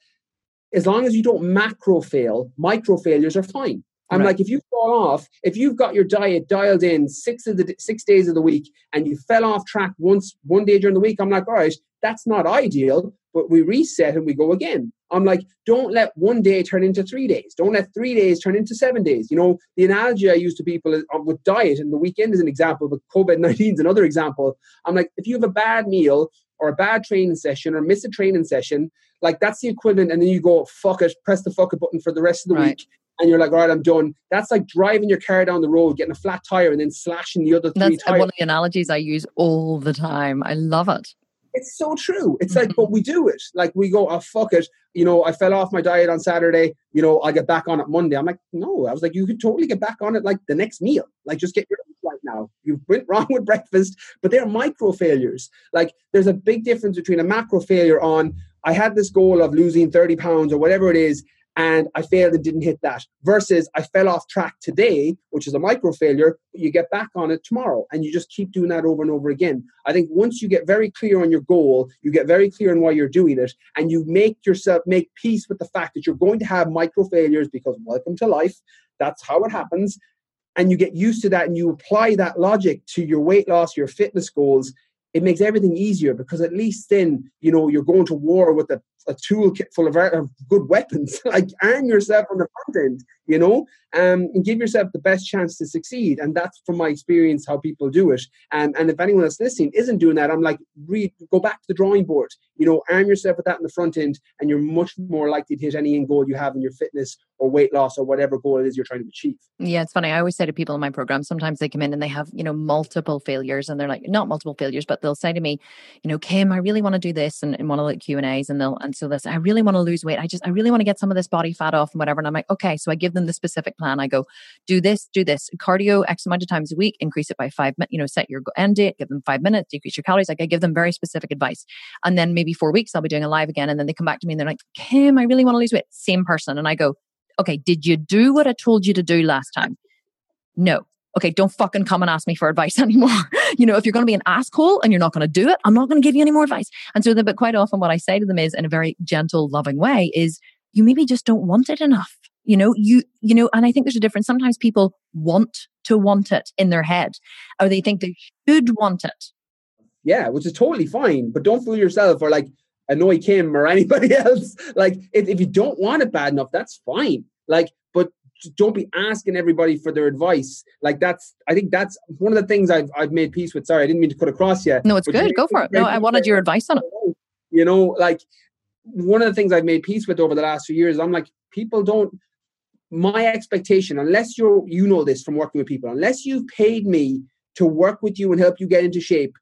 as long as you don't macro fail, micro failures are fine. I'm right. like, if you fall off, if you've got your diet dialed in six of the six days of the week, and you fell off track once one day during the week, I'm like, all right, that's not ideal, but we reset and we go again. I'm like, don't let one day turn into three days. Don't let three days turn into seven days. You know, the analogy I use to people is, uh, with diet, and the weekend is an example, but COVID 19 is another example. I'm like, if you have a bad meal or a bad training session or miss a training session, like that's the equivalent. And then you go, fuck it, press the fuck it button for the rest of the right. week. And you're like, all right, I'm done. That's like driving your car down the road, getting a flat tire, and then slashing the other three That's tires. one of the analogies I use all the time. I love it. It's so true. It's mm-hmm. like, but we do it. Like we go, oh fuck it. You know, I fell off my diet on Saturday. You know, I get back on it Monday. I'm like, no. I was like, you could totally get back on it like the next meal. Like just get your right now. You went wrong *laughs* with breakfast, but they're micro failures. Like there's a big difference between a macro failure on I had this goal of losing 30 pounds or whatever it is, and I failed and didn't hit that. Versus I fell off track today, which is a micro failure, but you get back on it tomorrow and you just keep doing that over and over again. I think once you get very clear on your goal, you get very clear on why you're doing it, and you make yourself make peace with the fact that you're going to have micro failures because welcome to life. That's how it happens. And you get used to that and you apply that logic to your weight loss, your fitness goals, it makes everything easier because at least then you know you're going to war with a, toolkit full of, of good weapons. *laughs* Like arm yourself on the front end you know? Um, and give yourself the best chance to succeed. And that's from my experience how people do it. And and if anyone that's listening isn't doing that i'm like read go back to the drawing board. You know arm yourself with that in the front end and you're much more likely to hit any end goal you have in your fitness or weight loss or whatever goal it is you're trying to achieve. Yeah it's funny. I always say to people in my program sometimes they come in and they have you know multiple failures and they're like not multiple failures but they'll say to me you know kim i really want to do this and in one of the q and a's and they'll and so this i really want to lose weight. I just i really want to get some of this body fat off and whatever and i'm like okay. So i give them the specific plan i go do this do this cardio x amount of times a week increase it by five minutes you know set your end date give them five minutes decrease your calories like i give them very specific advice and then maybe four weeks i'll be doing a live again and then they come back to me and they're like kim i really want to lose weight same person and i go okay, did you do what I told you to do last time? No. Okay, don't fucking come and ask me for advice *laughs* anymore. you know, if you're going to be an asshole and you're not going to do it, I'm not going to give you any more advice. And so, but quite often, what I say to them is, in a very gentle, loving way, is you maybe just don't want it enough. You know, you you know, and I think there's a difference. Sometimes people want to want it in their head, or they think they should want it. Yeah, which is totally fine, but don't fool yourself or like annoy Kim or *laughs* anybody else. Like, if, if you don't want it bad enough, that's fine. Like, but don't be asking everybody for their advice. Like that's, I think that's one of the things I've I've made peace with. Sorry, I didn't mean to cut across yet. No, it's good. Go for it. No, I wanted your advice on it. You know, like one of the things I've made peace with over the last few years. I'm like, people don't. My expectation, unless you're, you know this from working with people, unless you've paid me to work with you and help you get into shape,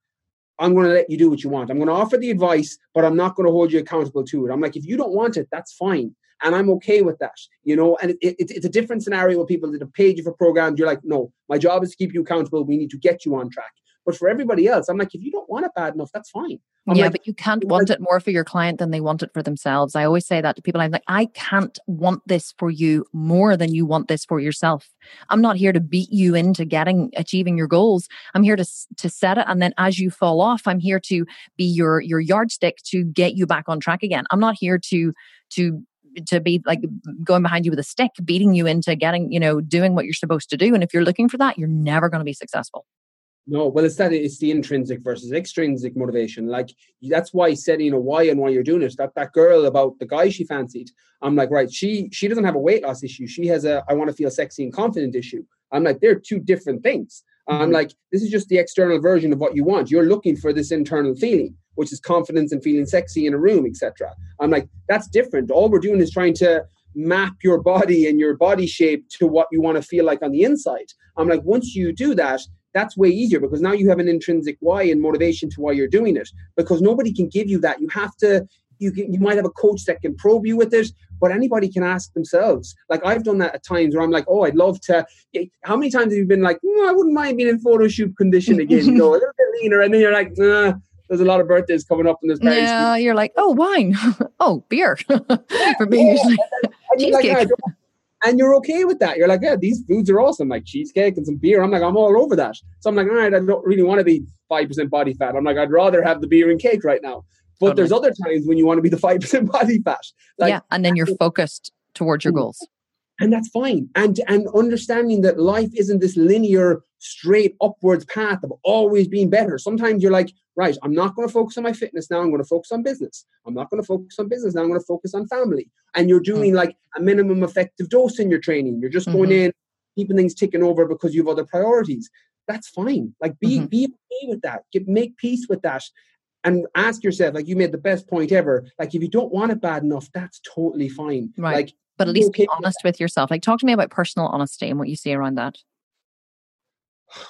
I'm going to let you do what you want. I'm going to offer the advice, but I'm not going to hold you accountable to it. I'm like, if you don't want it, that's fine and I'm okay with that, you know. And it, it, it's a different scenario with people that have paid you for programs. You're like, no, my job is to keep you accountable. We need to get you on track. But for everybody else, I'm like, if you don't want it bad enough, that's fine. I'm yeah, like, but you can't want it more for your client than they want it for themselves. I always say that to people. I'm like, I can't want this for you more than you want this for yourself. I'm not here to beat you into getting achieving your goals. I'm here to to set it, and then as you fall off, I'm here to be your your yardstick to get you back on track again. I'm not here to to to be like going behind you with a stick, beating you into getting, you know, doing what you're supposed to do. And if you're looking for that, you're never going to be successful. No, well, it's that it's the intrinsic versus extrinsic motivation. Like that's why setting a why and why you're doing it. That that girl about the guy she fancied. I'm like, right, she she doesn't have a weight loss issue. She has a I want to feel sexy and confident issue. I'm like, they're two different things. I'm mm-hmm. like, this is just the external version of what you want. You're looking for this internal feeling, which is confidence and feeling sexy in a room, etc. I'm like, that's different. All we're doing is trying to map your body and your body shape to what you want to feel like on the inside. I'm like, once you do that, that's way easier because now you have an intrinsic why and motivation to why you're doing it. Because nobody can give you that. You have to. You can, you might have a coach that can probe you with it, but anybody can ask themselves. Like I've done that at times where I'm like, oh, I'd love to. How many times have you been like, mm, I wouldn't mind being in photo shoot condition again, you know, a little bit leaner, and then you're like, nah, there's a lot of birthdays coming up in this. Yeah, you're like, oh, wine, *laughs* oh, beer, *laughs* for being yeah. cheesecake. Like, and you're okay with that. You're like, yeah, these foods are awesome, like cheesecake and some beer. I'm like, I'm all over that. So I'm like, all right, I don't really want to be five percent body fat. I'm like, I'd rather have the beer and cake right now. But totally. there's other times when you want to be the five percent body fat. Like, yeah, and then you're focused towards your mm. goals and that's fine. And and understanding that life isn't this linear straight upwards path of always being better. Sometimes you're like right i'm not going to focus on my fitness now. I'm going to focus on business. I'm not going to focus on business now. I'm going to focus on family. And you're doing mm-hmm. like a minimum effective dose in your training. You're just mm-hmm. going in keeping things ticking over because you have other priorities. That's fine. Like be mm-hmm. be okay with that. Get, make peace with that. And ask yourself like you made the best point ever. Like if you don't want it bad enough that's totally fine. Right. like but at least be honest with yourself. Like, talk to me about personal honesty and what you see around that.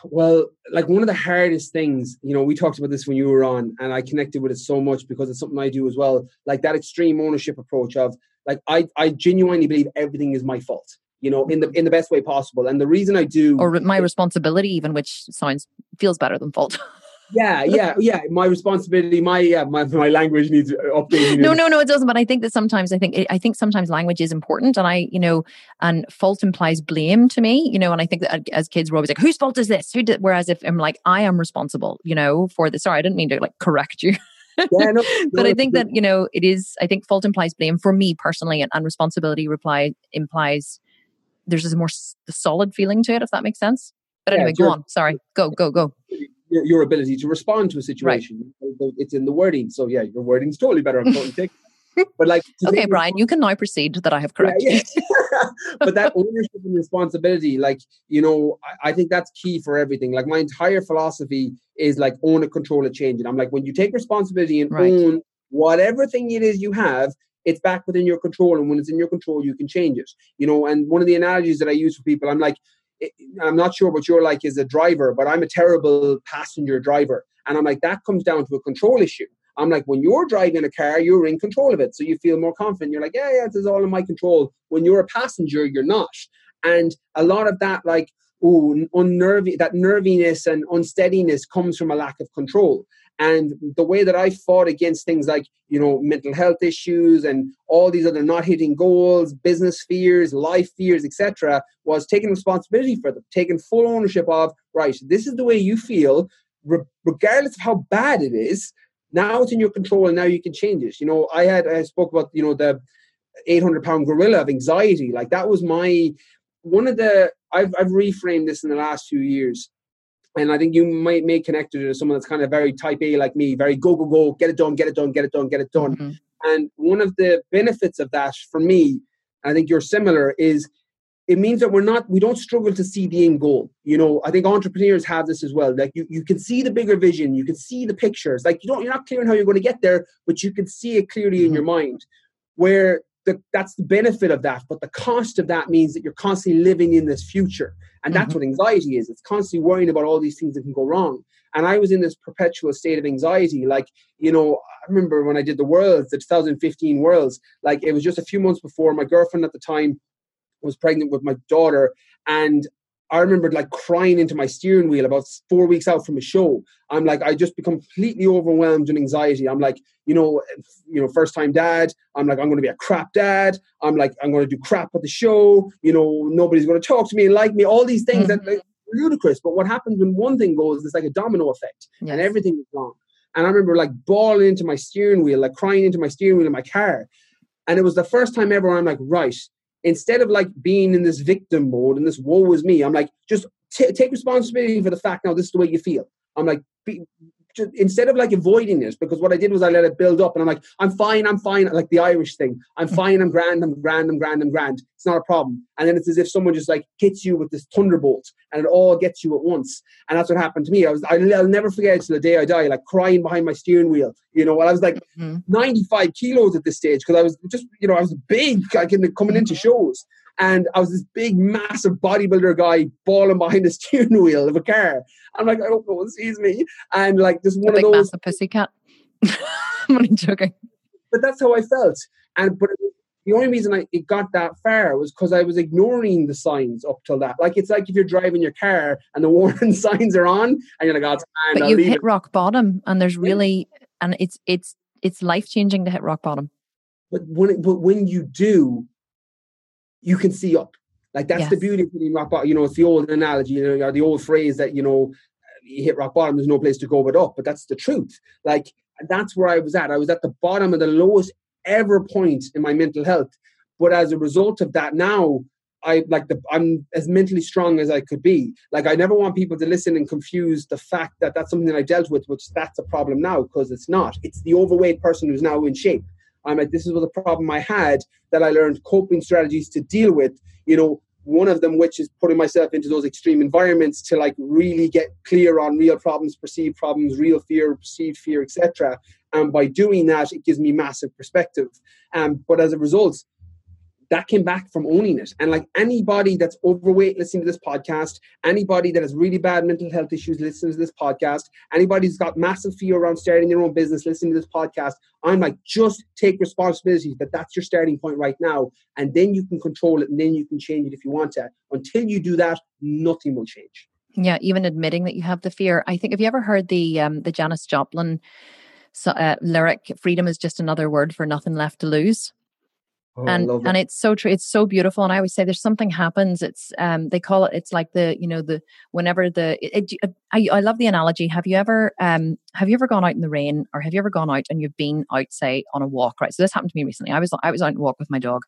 Well, like one of the hardest things, you know, we talked about this when you were on, and I connected with it so much because it's something I do as well. Like that extreme ownership approach of like I, I genuinely believe everything is my fault you know in the in the best way possible and the reason i do or my responsibility even which sounds feels better than fault *laughs* yeah, yeah, yeah. My responsibility, my yeah, my, my language needs updating. No, no, no, it doesn't. But I think that sometimes I think I think sometimes language is important, and I, you know, and fault implies blame to me, you know, and I think that uh, as kids we're always like, whose fault is this? Who did? Whereas if I'm like, I am responsible, you know, for this. Sorry, I didn't mean to like correct you. yeah, no, *laughs* no, but I think that you know it is. I think fault implies blame for me personally, and, and responsibility reply implies there's a more solid feeling to it, if that makes sense. But anyway, yeah, go on. Sorry, go, go, go your, your, ability to respond to a situation. Right. It's in the wording. So yeah, your wording's totally better on *laughs* quote But like, okay, Brian, you can now proceed that I have corrected. Yeah, yeah. *laughs* but that ownership and responsibility, like you know, I, I, think that's key for everything. Like my entire philosophy is like own it, control it, change it. I'm like when you take responsibility and right. own whatever thing it is you have, it's back within your control, and when it's in your control, you can change it. You know, and one of the analogies that I use for people, I'm like, I'm not sure what you're like as a driver, but I'm a terrible passenger driver. And I'm like, that comes down to a control issue. I'm like, when you're driving a car, you're in control of it. So you feel more confident. You're like, yeah, yeah, this is all in my control. When you're a passenger, you're not. And a lot of that, like, oh, unnervy, that nerviness and unsteadiness comes from a lack of control. And the way that I fought against things like, you know, mental health issues and all these other not hitting goals, business fears, life fears, etc., was taking responsibility for them, taking full ownership of, right, this is the way you feel, regardless of how bad it is. Now it's in your control and now you can change it. You know, I had, I spoke about, you know, the 800 pound gorilla of anxiety. Like that was my, one of the, I've, I've reframed this in the last few years and I think you might make connected to someone that's kind of very type A like me, very go, go, go, get it done, get it done, get it done, get it done. Mm-hmm. And one of the benefits of that for me, I think you're similar, is it means that we're not, we don't struggle to see the end goal. You know, I think entrepreneurs have this as well. Like you, you can see the bigger vision, you can see the pictures. Like you don't, you're not clear on how you're going to get there, but you can see it clearly mm-hmm. in your mind. Where the, that's the benefit of that. But the cost of that means that you're constantly living in this future. And that's mm-hmm. what anxiety is. It's constantly worrying about all these things that can go wrong. And I was in this perpetual state of anxiety. Like, you know, I remember when I did the Worlds, the 2015 Worlds, like it was just a few months before my girlfriend at the time was pregnant with my daughter. And I remember like crying into my steering wheel about four weeks out from a show. I'm like, I just become completely overwhelmed with anxiety. I'm like, you know, you know, first time dad. I'm like, I'm going to be a crap dad. I'm like, I'm going to do crap at the show. You know, nobody's going to talk to me and like me. All these things mm-hmm. that like, ludicrous. But what happens when one thing goes? It's like a domino effect, yes. and everything is wrong. And I remember like bawling into my steering wheel, like crying into my steering wheel in my car. And it was the first time ever I'm like, right, instead of like being in this victim mode and this woe is me, I'm like, just t- take responsibility for the fact now this is the way you feel. I'm like, be, just, instead of like avoiding it, because what I did was I let it build up and I'm like, I'm fine, I'm fine, like the Irish thing. I'm fine, I'm grand, I'm grand, I'm grand, I'm grand. It's not a problem. And then it's as if someone just like hits you with this thunderbolt and it all gets you at once. And that's what happened to me. I was, I'll never forget it till the day I die, like crying behind my steering wheel, you know, I was like mm-hmm. 95 kilos at this stage because I was just, you know, I was big, like in coming into mm-hmm. shows. And I was this big, massive bodybuilder guy balling behind the *laughs* steering wheel of a car. I'm like, I hope no one sees me. And like, just one a of those. Massive pussycat. *laughs* I'm only joking. But that's how I felt. And but the only reason I it got that far was because I was ignoring the signs up till that. Like it's like if you're driving your car and the *laughs* warning signs are on, and you're like, "Oh, it's fine." But you hit it. rock bottom, and there's really, and it's it's it's life changing to hit rock bottom. But when it, but when you do, you can see up. Like that's yes. the beauty of hitting rock bottom. You know, it's the old analogy, you know, the old phrase that you know, you hit rock bottom. There's no place to go but up. But that's the truth. Like that's where I was at. I was at the bottom of the lowest ever point in my mental health. But as a result of that, now I like the I'm as mentally strong as I could be. Like I never want people to listen and confuse the fact that that's something that I dealt with, which that's a problem now because it's not. It's the overweight person who's now in shape. I'm like, this is the problem I had that I learned coping strategies to deal with. You know, one of them which is putting myself into those extreme environments to like really get clear on real problems, perceived problems, real fear, perceived fear, etc. And by doing that, it gives me massive perspective. Um, but as a result, that came back from owning it. And like anybody that's overweight listening to this podcast, anybody that has really bad mental health issues listening to this podcast, anybody who's got massive fear around starting their own business listening to this podcast, I'm like, just take responsibility that that's your starting point right now. And then you can control it and then you can change it if you want to. Until you do that, nothing will change. Yeah, even admitting that you have the fear. I think, have you ever heard the um, the Janis Joplin uh, lyric, freedom is just another word for nothing left to lose? Oh, and and it's so true. It's so beautiful. And I always say, there's something happens. It's um they call it. It's like the you know the whenever the it, it, I I love the analogy. Have you ever um have you ever gone out in the rain or have you ever gone out and you've been out say on a walk right? So this happened to me recently. I was I was out and walk with my dog,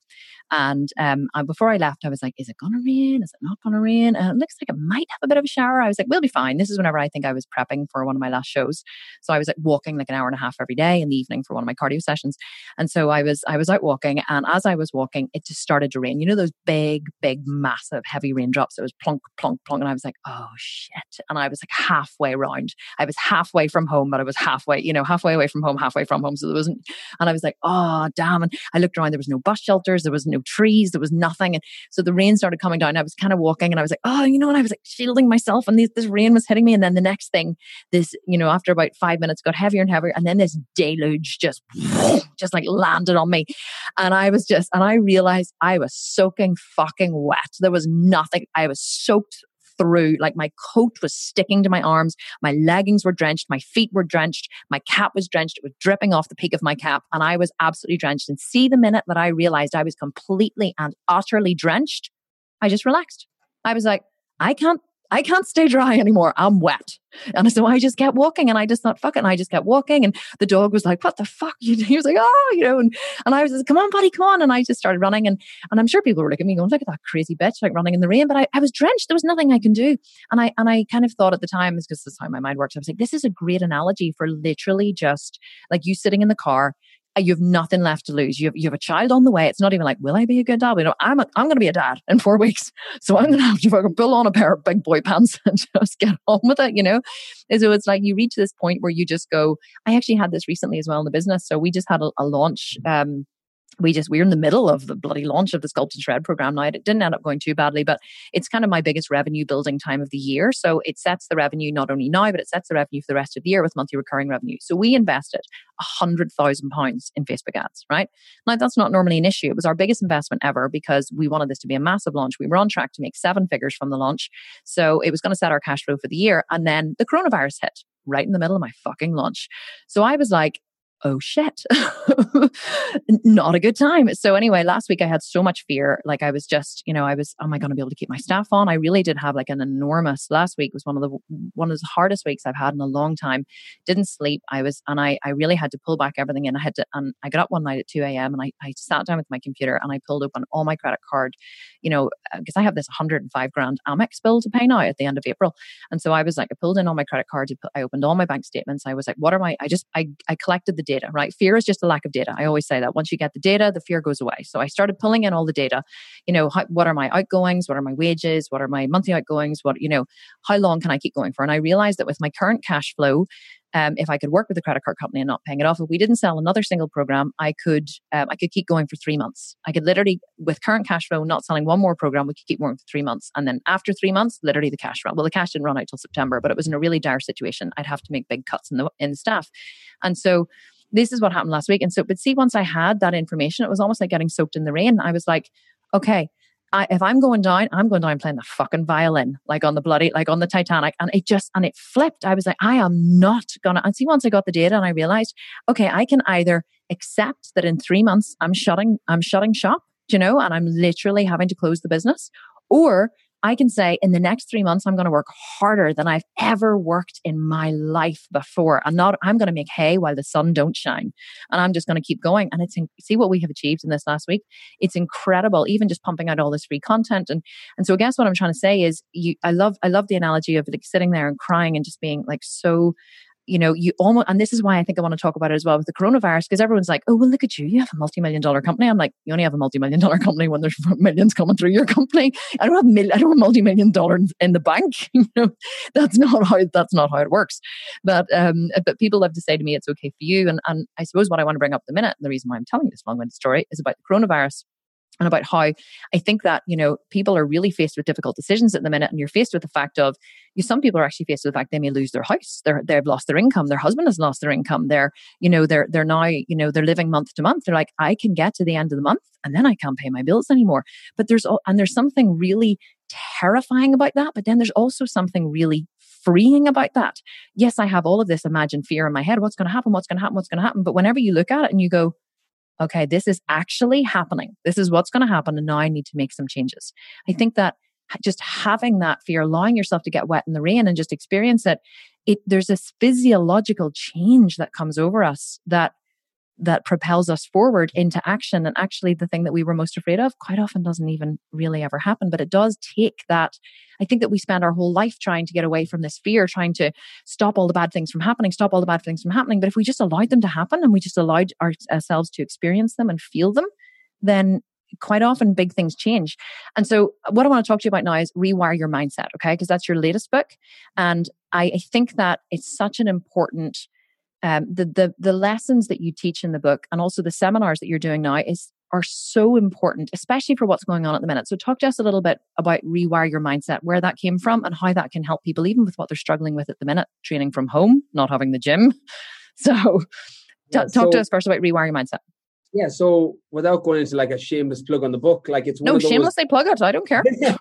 and um and before I left, I was like, is it gonna rain? Is it not gonna rain? And it looks like it might have a bit of a shower. I was like, we'll be fine. This is whenever I think I was prepping for one of my last shows. So I was like walking like an hour and a half every day in the evening for one of my cardio sessions, and so I was I was out walking, and as I was walking, it just started to rain. You know those big, big, massive, heavy raindrops. It was plunk, plunk, plunk. And I was like, oh shit. And I was like halfway round. I was halfway from home, but I was halfway, you know, halfway away from home, halfway from home. So there wasn't, and I was like, oh, damn. And I looked around, there was no bus shelters, there was no trees, there was nothing. And so the rain started coming down. I was kind of walking and I was like, oh, you know, and I was like shielding myself and this, this rain was hitting me. And then the next thing, this, you know, after about five minutes got heavier and heavier. And then this deluge just, *laughs* just like landed on me. And I was just, and I realized I was soaking fucking wet. There was nothing. I was soaked through. Like my coat was sticking to my arms. My leggings were drenched. My feet were drenched. My cap was drenched. It was dripping off the peak of my cap and I was absolutely drenched. And see the minute that I realized I was completely and utterly drenched, I just relaxed. I was like, I can't I can't stay dry anymore. I'm wet. And so I just kept walking and I just thought, fuck it. And I just kept walking. And the dog was like, what the fuck? *laughs* He was like, oh, you know, and, and I was like, come on, buddy, come on. And I just started running. And, and I'm sure people were looking at me going, look at that crazy bitch, like running in the rain. But I, I was drenched. There was nothing I can do. And I, and I kind of thought at the time, because this is how my mind works, I was like, this is a great analogy for literally just like you sitting in the car you have nothing left to lose. You have, you have a child on the way. It's not even like, will I be a good dad? You know, I'm I'm going to be a dad in four weeks. *laughs* So I'm going to have to fucking pull on a pair of big boy pants *laughs* and just get on with it, you know? And so it's like you reach this point where you just go, I actually had this recently as well in the business. So we just had a, a launch, um, we just we're in the middle of the bloody launch of the sculpt and shred program now it didn't end up going too badly but it's kind of my biggest revenue building time of the year. So it sets the revenue not only now but it sets the revenue for the rest of the year with monthly recurring revenue. So we invested a hundred thousand pounds in facebook ads right? Now that's not normally an issue. It was our biggest investment ever because we wanted this to be a massive launch. We were on track to make seven figures from the launch. So it was going to set our cash flow for the year. And then the coronavirus hit right in the middle of my fucking launch. So i was like oh shit, *laughs* not a good time. So anyway, last week I had so much fear. Like I was just, you know, I was, am I going to be able to keep my staff on? I really did have like an enormous, last week was one of the, one of the hardest weeks I've had in a long time. Didn't sleep. I was, and I, I really had to pull back everything in. I had to, and I got up one night at 2 a.m. and I, I sat down with my computer and I pulled open all my credit card, you know, because uh, I have this 105 grand Amex bill to pay now at the end of April. And so I was like, I pulled in all my credit cards. I opened all my bank statements. I was like, what are my, I just, I, I collected the data, right? Fear is just a lack of data. I always say that once you get the data, the fear goes away. So I started pulling in all the data. You know, how, what are my outgoings? What are my wages? What are my monthly outgoings? What, you know, how long can I keep going for? And I realized that with my current cash flow, um, if I could work with a credit card company and not paying it off, if we didn't sell another single program, I could um, I could keep going for three months. I could literally, with current cash flow, not selling one more program, we could keep going for three months, and then after three months, literally the cash run. Well, the cash didn't run out till September, but it was in a really dire situation. I'd have to make big cuts in the in the staff, and so this is what happened last week. And so, but see, once I had that information, it was almost like getting soaked in the rain. I was like, okay, I, if I'm going down, I'm going down playing the fucking violin, like on the bloody, like on the Titanic. And it just, and it flipped. I was like, I am not gonna, and see, once I got the data and I realized, okay, I can either accept that in three months I'm shutting, I'm shutting shop, you know, and I'm literally having to close the business, or I can say in the next three months, I'm going to work harder than I've ever worked in my life before. I'm not, I'm going to make hay while the sun don't shine. And I'm just going to keep going. And it's, in, see what we have achieved in this last week. It's incredible, even just pumping out all this free content. And, and so I guess what I'm trying to say is you, I love, I love the analogy of like sitting there and crying and just being like so you know, you almost, and this is why I think I want to talk about it as well with the coronavirus, because everyone's like, oh, well, look at you. You have a multi million dollar company. I'm like, you only have a multi million dollar company when there's *laughs* millions coming through your company. I don't have mil- I don't have multi million dollars in the bank. *laughs* you know, that's not how, that's not how it works. But, um, but people love to say to me, it's okay for you. And, and I suppose what I want to bring up the minute, and the reason why I'm telling you this long winded story is about the coronavirus and about how I think that, you know, people are really faced with difficult decisions at the minute. And you're faced with the fact of you, some people are actually faced with the fact they may lose their house. They're, they've lost their income. Their husband has lost their income. They're, you know, they're, they're now, you know, they're living month to month. They're like, I can get to the end of the month and then I can't pay my bills anymore. But there's, and there's something really terrifying about that. But then there's also something really freeing about that. Yes, I have all of this imagined fear in my head. What's going to happen? What's going to happen? What's going to happen? But whenever you look at it and you go, okay, this is actually happening. This is what's going to happen. And now I need to make some changes. I think that just having that fear, allowing yourself to get wet in the rain and just experience it, it there's this physiological change that comes over us that that propels us forward into action. And actually, the thing that we were most afraid of quite often doesn't even really ever happen. But it does take that. I think that we spend our whole life trying to get away from this fear, trying to stop all the bad things from happening, stop all the bad things from happening. But if we just allowed them to happen and we just allowed our, ourselves to experience them and feel them, then quite often big things change. And so, uh, what I want to talk to you about now is rewire your mindset, okay? Because that's your latest book. And I, I think that it's such an important um, the the the lessons that you teach in the book and also the seminars that you're doing now is are so important, especially for what's going on at the minute. So talk to us a little bit about rewire your mindset, where that came from, and how that can help people, even with what they're struggling with at the minute, training from home, not having the gym. *laughs* So, yeah, talk so, to us first about rewire your mindset. Yeah. So without going into like a shameless plug on the book, like it's no shamelessly plug it. I don't care. *laughs* yeah,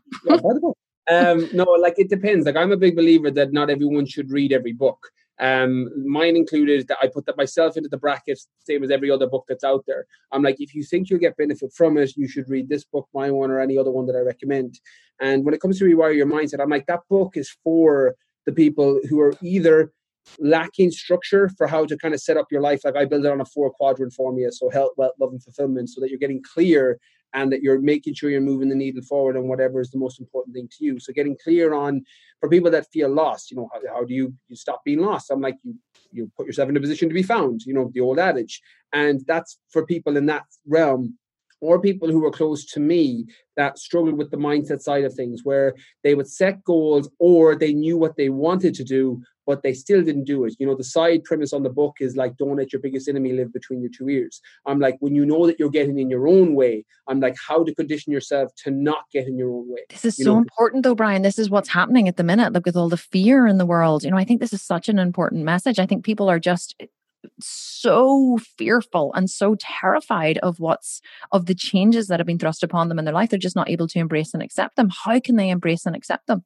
um, no, like it depends. Like I'm a big believer that not everyone should read every book. Um, mine included that I put that myself into the bracket, same as every other book that's out there. I'm like, if you think you'll get benefit from it, you should read this book, my one, or any other one that I recommend. And when it comes to rewire your mindset, I'm like, that book is for the people who are either lacking structure for how to kind of set up your life. Like I build it on a four quadrant formula. So health, wealth, love, and fulfillment, so that you're getting clear and that you're making sure you're moving the needle forward on whatever is the most important thing to you. So getting clear on for people that feel lost, you know, how, how do you you stop being lost? I'm like you you put yourself in a position to be found, you know, the old adage. And that's for people in that realm or people who were close to me that struggled with the mindset side of things where they would set goals or they knew what they wanted to do but they still didn't do it. You know the side premise on the book is like don't let your biggest enemy live between your two ears. I'm like when you know that you're getting in your own way i'm like how to condition yourself to not get in your own way? This is you so know? important though brian. This is what's happening at the minute look with all the fear in the world. You know i think this is such an important message. I think people are just so fearful and so terrified of what's of the changes that have been thrust upon them in their life. They're just not able to embrace and accept them. How can they embrace and accept them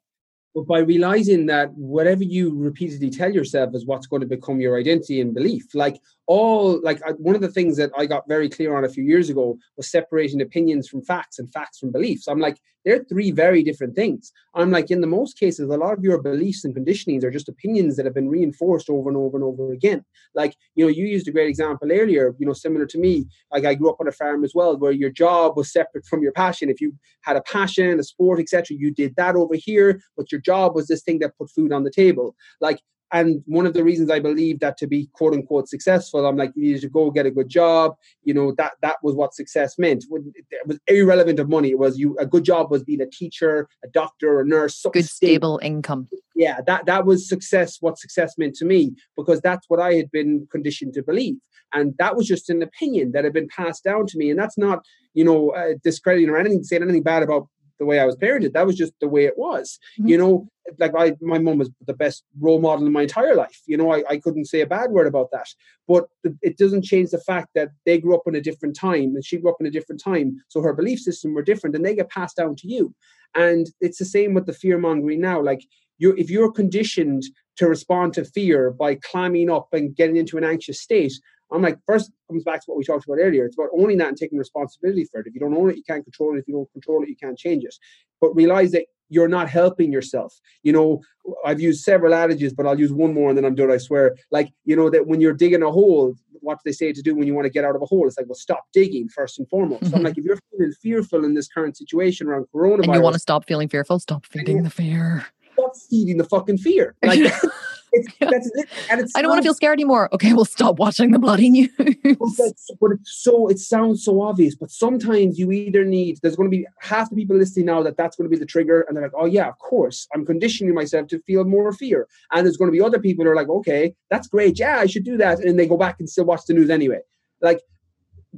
but by realizing that whatever you repeatedly tell yourself is what's going to become your identity and belief. Like all like uh, one of the things that i got very clear on a few years ago was separating opinions from facts and facts from beliefs. I'm like they're three very different things. I'm like in the most cases a lot of your beliefs and conditionings are just opinions that have been reinforced over and over and over again. Like you know you used a great example earlier you know similar to me. Like i grew up on a farm as well where your job was separate from your passion. If you had a passion a sport etc you did that over here but your job was this thing that put food on the table. Like, and one of the reasons I believe that to be quote unquote successful, I'm like, you needed to go get a good job. You know, that that was what success meant. It was irrelevant of money. It was you a good job was being a teacher, a doctor, a nurse. Good stable income. Yeah, that that was success, what success meant to me, because that's what I had been conditioned to believe. And that was just an opinion that had been passed down to me. And that's not, you know, uh, discrediting or anything, saying anything bad about the way I was parented. That was just the way it was. Mm-hmm. You know, like I, my mom was the best role model in my entire life. You know, I, I couldn't say a bad word about that. But it doesn't change the fact that they grew up in a different time and she grew up in a different time. So her belief system were different and they get passed down to you. And it's the same with the fear mongering now. Like you if you're conditioned to respond to fear by climbing up and getting into an anxious state, I'm like, first comes back to what we talked about earlier. It's about owning that and taking responsibility for it. If you don't own it, you can't control it. If you don't control it, you can't change it. But realize that you're not helping yourself. You know, I've used several adages, but I'll use one more and then I'm done, I swear. Like, you know, that when you're digging a hole, what do they say to do when you want to get out of a hole? It's like, well, stop digging first and foremost. Mm-hmm. So I'm like, if you're feeling fearful in this current situation around coronavirus. And you want to stop feeling fearful, stop feeding the fear. Stop feeding the fucking fear. Like, *laughs* *laughs* it's, *laughs* that's it. And it's I don't want to feel scared anymore. Okay, we'll stop watching the bloody news. but it's so it sounds so obvious, but sometimes you either need. There's going to be half the people listening now that that's going to be the trigger, and they're like, "Oh yeah, of course, I'm conditioning myself to feel more fear." And there's going to be other people who are like, "Okay, that's great. Yeah, I should do that," and they go back and still watch the news anyway. Like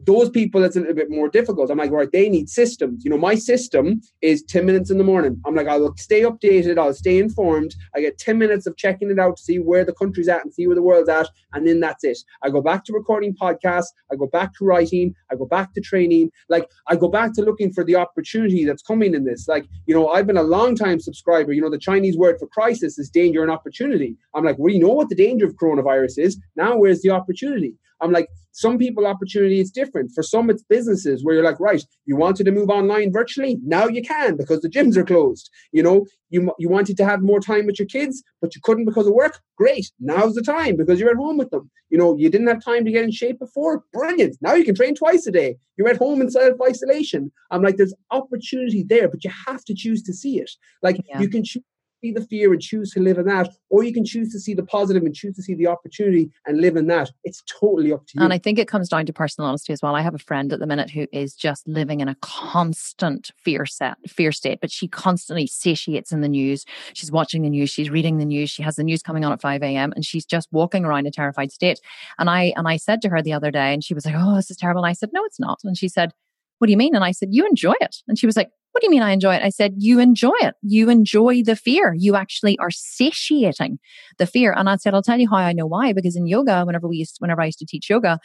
those people it's a little bit more difficult. I'm like right they need systems. You know my system is 10 minutes in the morning. I'm like i'll stay updated. I'll stay informed. I get 10 minutes of checking it out to see where the country's at and see where the world's at and then that's it. I go back to recording podcasts. I go back to writing. I go back to training. Like i go back to looking for the opportunity that's coming in this. Like you know i've been a long time subscriber. You know the chinese word for crisis is danger and opportunity. I'm like we know what the danger of coronavirus is. Now where's the opportunity I'm like, some people opportunity is different. For some, it's businesses where you're like, right, you wanted to move online virtually, now you can because the gyms are closed. You know, you you wanted to have more time with your kids, but you couldn't because of work. Great, now's the time because you're at home with them. You know, you didn't have time to get in shape before. Brilliant. Now you can train twice a day. You're at home in self isolation. I'm like, there's opportunity there, but you have to choose to see it. Like yeah. you can choose see the fear and choose to live in that, or you can choose to see the positive and choose to see the opportunity and live in that. It's totally up to you. And I think it comes down to personal honesty as well. I have a friend at the minute who is just living in a constant fear set, fear state, but she constantly satiates in the news. She's watching the news, she's reading the news, she has the news coming on at 5 a.m. and she's just walking around a terrified state. And I and I said to her the other day, and she was like, Oh, this is terrible. And I said, No, it's not. And she said, What do you mean? And I said, You enjoy it. And she was like, what do you mean I enjoy it? I said, you enjoy it. You enjoy the fear. You actually are satiating the fear. And I said, I'll tell you how I know why. Because in yoga, whenever we used, whenever I used to teach yoga,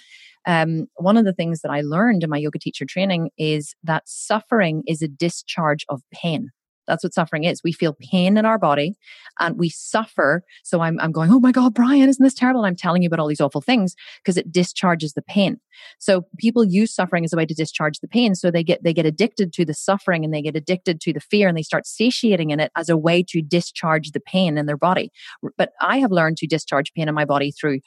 um, one of the things that I learned in my yoga teacher training is that suffering is a discharge of pain. That's what suffering is. We feel pain in our body and we suffer. So I'm, I'm going, Oh my God, Brian, isn't this terrible? And I'm telling you about all these awful things because it discharges the pain. So people use suffering as a way to discharge the pain. So they get, they get addicted to the suffering and they get addicted to the fear and they start satiating in it as a way to discharge the pain in their body. But I have learned to discharge pain in my body through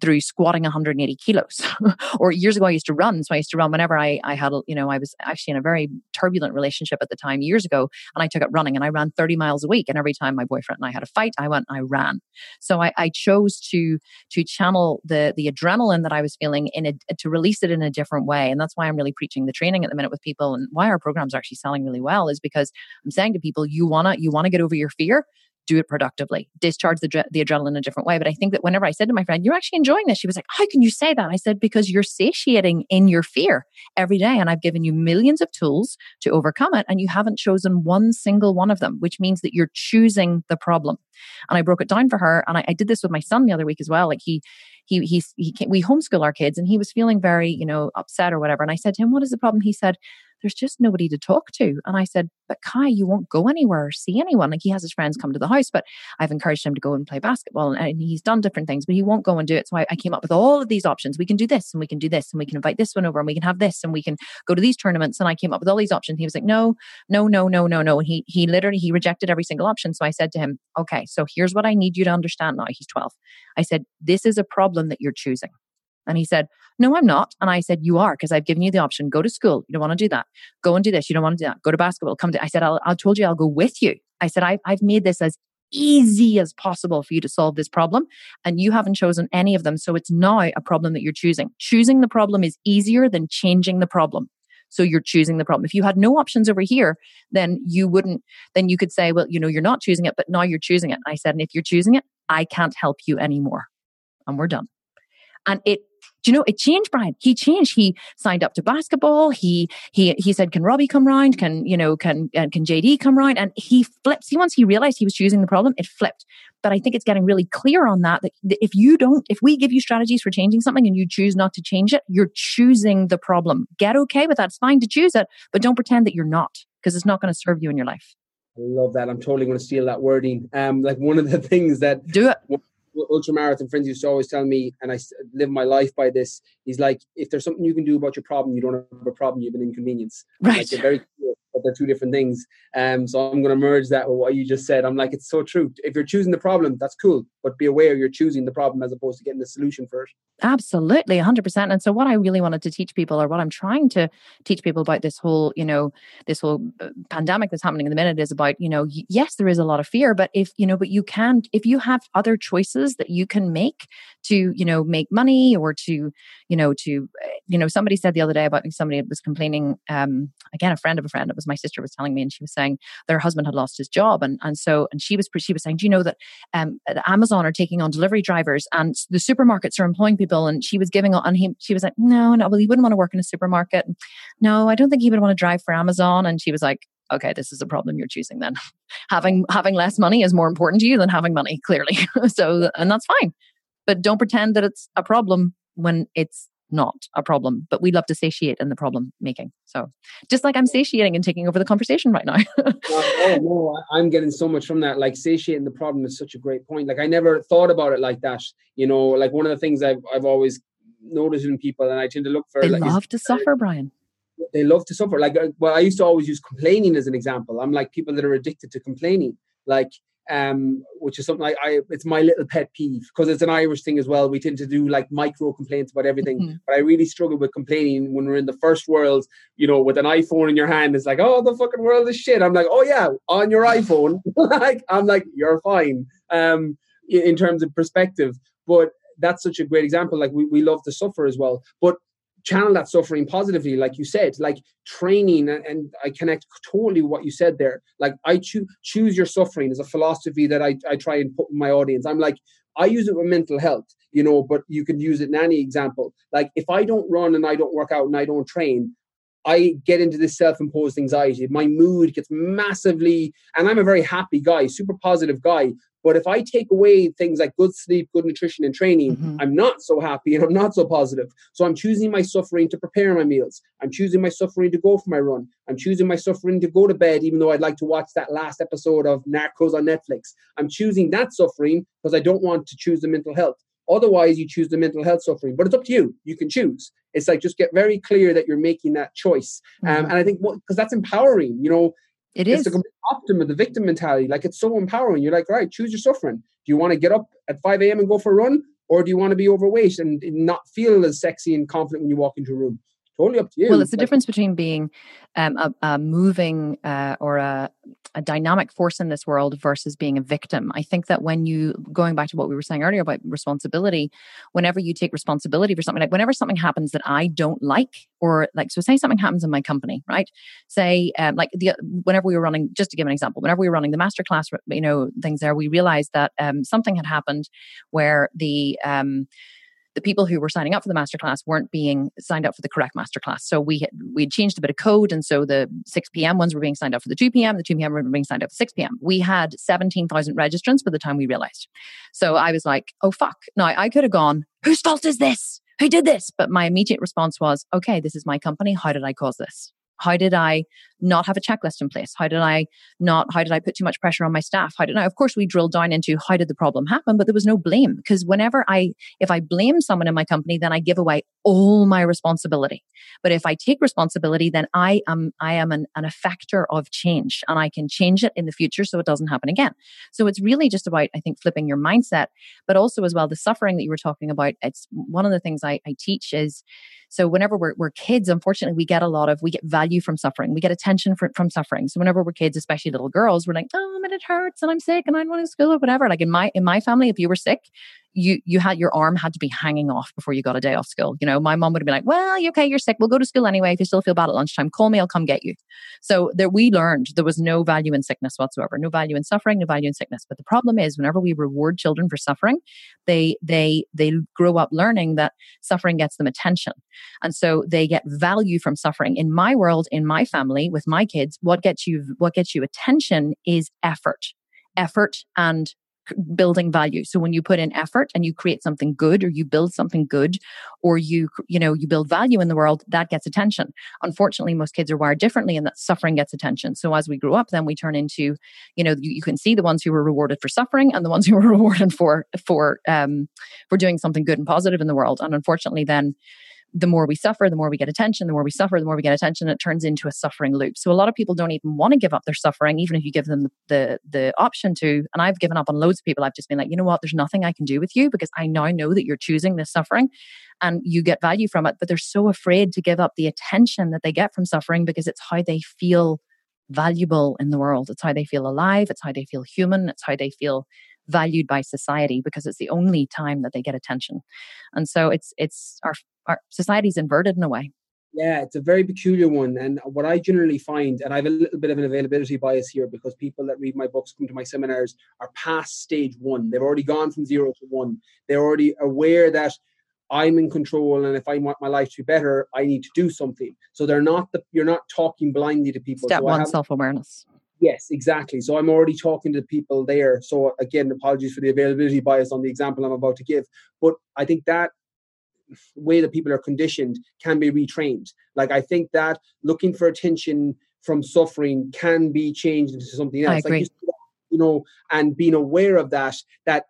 through squatting 180 kilos. *laughs* or years ago, I used to run. So I used to run whenever I, I had, you know, I was actually in a very turbulent relationship at the time years ago. And I took up running and I ran 30 miles a week. And every time my boyfriend and I had a fight, I went, and I ran. So I, I chose to, to channel the, the adrenaline that I was feeling in a, to release it in a different way. And that's why I'm really preaching the training at the minute with people and why our programs are actually selling really well is because I'm saying to people, you want to, you want to get over your fear do it productively, discharge the, the adrenaline in a different way. But I think that whenever I said to my friend, You're actually enjoying this, she was like, How can you say that? I said, Because you're satiating in your fear every day. And I've given you millions of tools to overcome it. And you haven't chosen one single one of them, which means that you're choosing the problem. And I broke it down for her. And I, I did this with my son the other week as well. Like he, he, he, he, we homeschool our kids and he was feeling very, you know, upset or whatever. And I said to him, What is the problem? He said, there's just nobody to talk to. And I said, but Kai, you won't go anywhere or see anyone. Like he has his friends come to the house, but I've encouraged him to go and play basketball and, and he's done different things, but he won't go and do it. So I, I came up with all of these options. We can do this and we can do this and we can invite this one over and we can have this and we can go to these tournaments. And I came up with all these options. He was like, no, no, no, no, no, no. And he, he literally, he rejected every single option. So I said to him, okay, so here's what I need you to understand now. He's 12. I said, this is a problem that you're choosing. And he said, No, I'm not. And I said, You are, because I've given you the option. Go to school. You don't want to do that. Go and do this. You don't want to do that. Go to basketball. Come to, I said, I'll, I told you I'll go with you. I said, I, I've made this as easy as possible for you to solve this problem. And you haven't chosen any of them. So it's now a problem that you're choosing. Choosing the problem is easier than changing the problem. So you're choosing the problem. If you had no options over here, then you wouldn't, then you could say, well, you know, you're not choosing it, but now you're choosing it. I said, and if you're choosing it, I can't help you anymore. And we're done. And it do you know it changed brian. He changed. He signed up to basketball. He he he said can robbie come round? Can you know can uh, can jd come round? And he flipped. See once he realized he was choosing the problem it flipped. But i think it's getting really clear on that that if you don't if we give you strategies for changing something and you choose not to change it you're choosing the problem. Get okay with that. It's fine to choose it but don't pretend that you're not because it's not going to serve you in your life. I love that. I'm totally going to steal that wording. Um, like one of the *laughs* things that do it ultramarathon friends used to always tell me, and I live my life by this. He's like, if there's something you can do about your problem, you don't have a problem. You have an inconvenience. Right. Like, very clear, but they're two different things. Um, so I'm going to merge that with what you just said. I'm like, it's so true. If you're choosing the problem, that's cool, but be aware you're choosing the problem as opposed to getting the solution for it. Absolutely, 100%. And so, what I really wanted to teach people, or what I'm trying to teach people about this whole, you know, this whole uh, pandemic that's happening in the minute is about, you know, yes, there is a lot of fear, but if, you know, but you can, if you have other choices that you can make to, you know, make money or to, you know, to, uh, you know, somebody said the other day about somebody was complaining, um, again, a friend of a friend, it was my sister was telling me, and she was saying their husband had lost his job. And, and so, and she was, she was saying, do you know that um, Amazon are taking on delivery drivers and the supermarkets are employing people? And she was giving and he she was like no no well he wouldn't want to work in a supermarket. No i don't think he would want to drive for amazon. And she was like okay this is a problem you're choosing then. *laughs* Having having less money is more important to you than having money clearly. *laughs* So and that's fine but don't pretend that it's a problem when it's not a problem, but we love to satiate in the problem making. So just like I'm satiating and taking over the conversation right now. *laughs* oh, no, I'm getting so much from that. Like satiating the problem is such a great point. Like I never thought about it like that. You know, like one of the things I've, I've always noticed in people and I tend to look for. They like, love to suffer, Brian. They love to suffer. Like, uh, well, I used to always use complaining as an example. I'm like people that are addicted to complaining. Like, um, which is something I, I it's my little pet peeve because it's an Irish thing as well. We tend to do like micro complaints about everything, mm-hmm. but I really struggle with complaining when we're in the first world. You know, with an iPhone in your hand, it's like, oh, the fucking world is shit. I'm like, oh yeah, on your iPhone. *laughs* like, I'm like, you're fine. Um, in terms of perspective, but that's such a great example. Like we, we love to suffer as well, but channel that suffering positively like you said like training and, i connect totally with what you said there like i choose choose your suffering is a philosophy that I, I try and put in my audience i'm like i use it with mental health you know but you can use it in any example like if i don't run and i don't work out and i don't train I get into this self imposed anxiety. My mood gets massively, and I'm a very happy guy, super positive guy. But if I take away things like good sleep, good nutrition, and training, mm-hmm. I'm not so happy and I'm not so positive. So I'm choosing my suffering to prepare my meals. I'm choosing my suffering to go for my run. I'm choosing my suffering to go to bed, even though I'd like to watch that last episode of Narcos on Netflix. I'm choosing that suffering because I don't want to choose the mental health. Otherwise, you choose the mental health suffering, but it's up to you. You can choose. It's like just get very clear that you're making that choice. Um, mm-hmm. Um, and I think because well, that's empowering, you know, it is. It's the complete optimum, the victim mentality. Like it's so empowering. You're like, right, choose your suffering. Do you want to get up at 5 a.m. and go for a run? Or do you want to be overweight and not feel as sexy and confident when you walk into a room? Totally up to you. Well, it's the like, difference between being um, a, a, moving uh, or a, a, dynamic force in this world versus being a victim. I think that when you, going back to what we were saying earlier about responsibility, whenever you take responsibility for something, like whenever something happens that I don't like, or like, so say something happens in my company, right? Say, um, like the, whenever we were running, just to give an example, whenever we were running the masterclass, you know, things there, we realized that um, something had happened where the, um, the people who were signing up for the masterclass weren't being signed up for the correct masterclass. So we had, we had changed a bit of code, and so the 6 p.m. ones were being signed up for the 2 p.m. The 2 p.m. were being signed up for 6 p.m. We had 17,000 registrants by the time we realized. So I was like, oh fuck! Now I could have gone, whose fault is this? Who did this? But my immediate response was, okay, this is my company. How did I cause this? How did I not have a checklist in place? How did I not, how did I put too much pressure on my staff? How did I, of course, we drilled down into how did the problem happen, but there was no blame because whenever I, if I blame someone in my company, then I give away all my responsibility. But if I take responsibility, then I am, I am an, an effector of change and I can change it in the future so it doesn't happen again. So it's really just about, I think, flipping your mindset, but also as well, the suffering that you were talking about. It's one of the things I, I teach is, so whenever we're, we're kids, unfortunately, we get a lot of, we get value from suffering. We get attention for, from suffering. So whenever we're kids, especially little girls, we're like, oh, man, it hurts and I'm sick and I don't want to school or whatever. Like in my, in my family, if you were sick, you you had your arm had to be hanging off before you got a day off school. You know, my mom would have been like, "Well, you okay, you're sick. We'll go to school anyway. If you still feel bad at lunchtime, call me. I'll come get you." So there, we learned there was no value in sickness whatsoever, no value in suffering, no value in sickness. But the problem is, whenever we reward children for suffering, they they they grow up learning that suffering gets them attention, and so they get value from suffering. In my world, in my family, with my kids, what gets you what gets you attention is effort effort and building value. So when you put in effort and you create something good or you build something good or you, you know, you build value in the world, that gets attention. Unfortunately, most kids are wired differently and that suffering gets attention. So as we grow up, then we turn into, you know, you, you can see the ones who were rewarded for suffering and the ones who *laughs* were rewarded for, for, um, for doing something good and positive in the world. And unfortunately, then the more we suffer, the more we get attention, the more we suffer, the more we get attention, it turns into a suffering loop. So a lot of people don't even want to give up their suffering, even if you give them the, the, option to. And I've given up on loads of people. I've just been like, you know what, there's nothing I can do with you because I now know that you're choosing this suffering and you get value from it. But they're so afraid to give up the attention that they get from suffering because it's how they feel valuable in the world. It's how they feel alive. It's how they feel human. It's how they feel valued by society because it's the only time that they get attention. And so it's it's our our society's inverted in a way. Yeah, it's a very peculiar one. And what I generally find, and I have a little bit of an availability bias here because people that read my books, come to my seminars, are past stage one. They've already gone from zero to one. They're already aware that I'm in control, and if I want my life to be better, I need to do something. So they're not the you're not talking blindly to people. Step so one, self awareness. Yes, exactly. So I'm already talking to the people there. So again, apologies for the availability bias on the example I'm about to give, but I think that way that people are conditioned can be retrained. Like I think that looking for attention from suffering can be changed into something else. I agree. Like you, you know, and being aware of that, that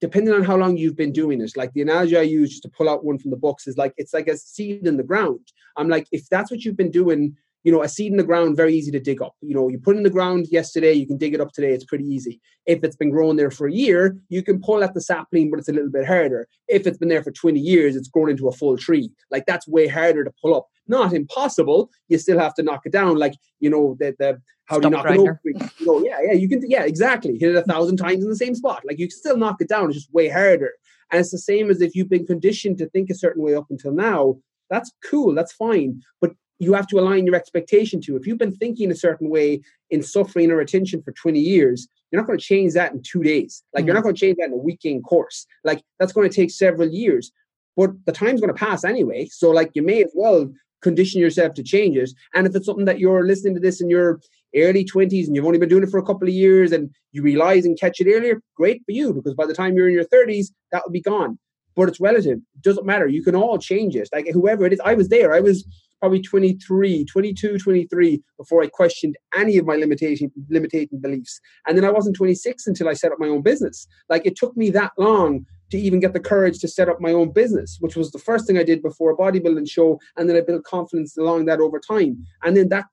depending on how long you've been doing it, like the analogy I use just to pull out one from the books is like it's like a seed in the ground. I'm like, if that's what you've been doing you know, a seed in the ground, very easy to dig up. You know, you put in the ground yesterday, you can dig it up today. It's pretty easy. If it's been growing there for a year, you can pull at the sapling, but it's a little bit harder. If it's been there for 20 years, it's grown into a full tree. Like that's way harder to pull up. Not impossible. You still have to knock it down. Like, you know, the, the how do you knock grinder. it over? *laughs* You know, yeah, yeah, you can, yeah, exactly. Hit it a thousand times in the same spot. Like you can still knock it down. It's just way harder. And it's the same as if you've been conditioned to think a certain way up until now. That's cool. That's fine. But you have to align your expectation to. If you've been thinking a certain way in suffering or attention for 20 years, you're not going to change that in two days. Like mm-hmm. you're not going to change that in a weekend course. Like that's going to take several years. But the time's going to pass anyway. So like you may as well condition yourself to changes. And if it's something that you're listening to this in your early 20s and you've only been doing it for a couple of years and you realize and catch it earlier, great for you because by the time you're in your 30s, that will be gone. But it's relative. It doesn't matter. You can all change it. Like whoever it is. I was there. I was probably 23, 22, 23 before I questioned any of my limitation limiting beliefs. And then I wasn't 26 until I set up my own business. Like it took me that long to even get the courage to set up my own business, which was the first thing I did before a bodybuilding show. And then I built confidence along that over time. And then that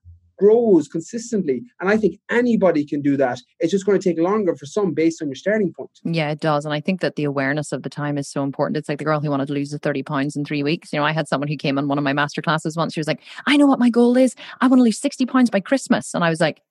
grows consistently. And I think anybody can do that. It's just going to take longer for some based on your starting point. Yeah, it does. And I think that the awareness of the time is so important. It's like the girl who wanted to lose the 30 pounds in three weeks. You know, I had someone who came on one of my master classes once. She was like, I know what my goal is. I want to lose 60 pounds by Christmas. And I was like,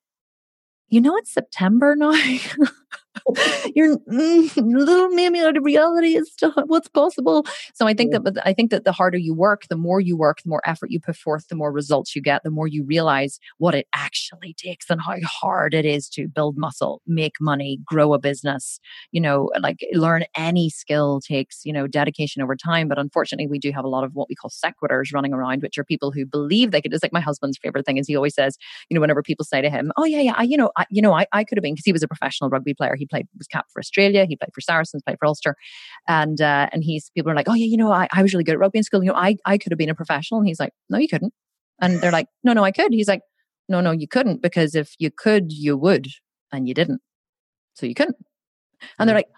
you know, it's September now. *laughs* *laughs* You're mm, little mammy out of reality is still what's possible. So I think yeah. that, but I think that the harder you work, the more you work, the more effort you put forth, the more results you get, the more you realize what it actually takes and how hard it is to build muscle, make money, grow a business. You know, like learn any skill takes, you know, dedication over time. But unfortunately, we do have a lot of what we call sequiturs running around, which are people who believe they could. It's like my husband's favorite thing is he always says, you know, whenever people say to him, "Oh yeah, yeah, I, you know, I, you know, I, I could have been," because he was a professional rugby player. He played was capped for Australia. He played for Saracens, played for Ulster, and uh, and he's people are like, oh yeah, you know, I, I was really good at rugby in school. You know, I I could have been a professional. And he's like, no, you couldn't. And they're like, no, no, I could. He's like, no, no, you couldn't because if you could, you would, and you didn't. So you couldn't. And they're like,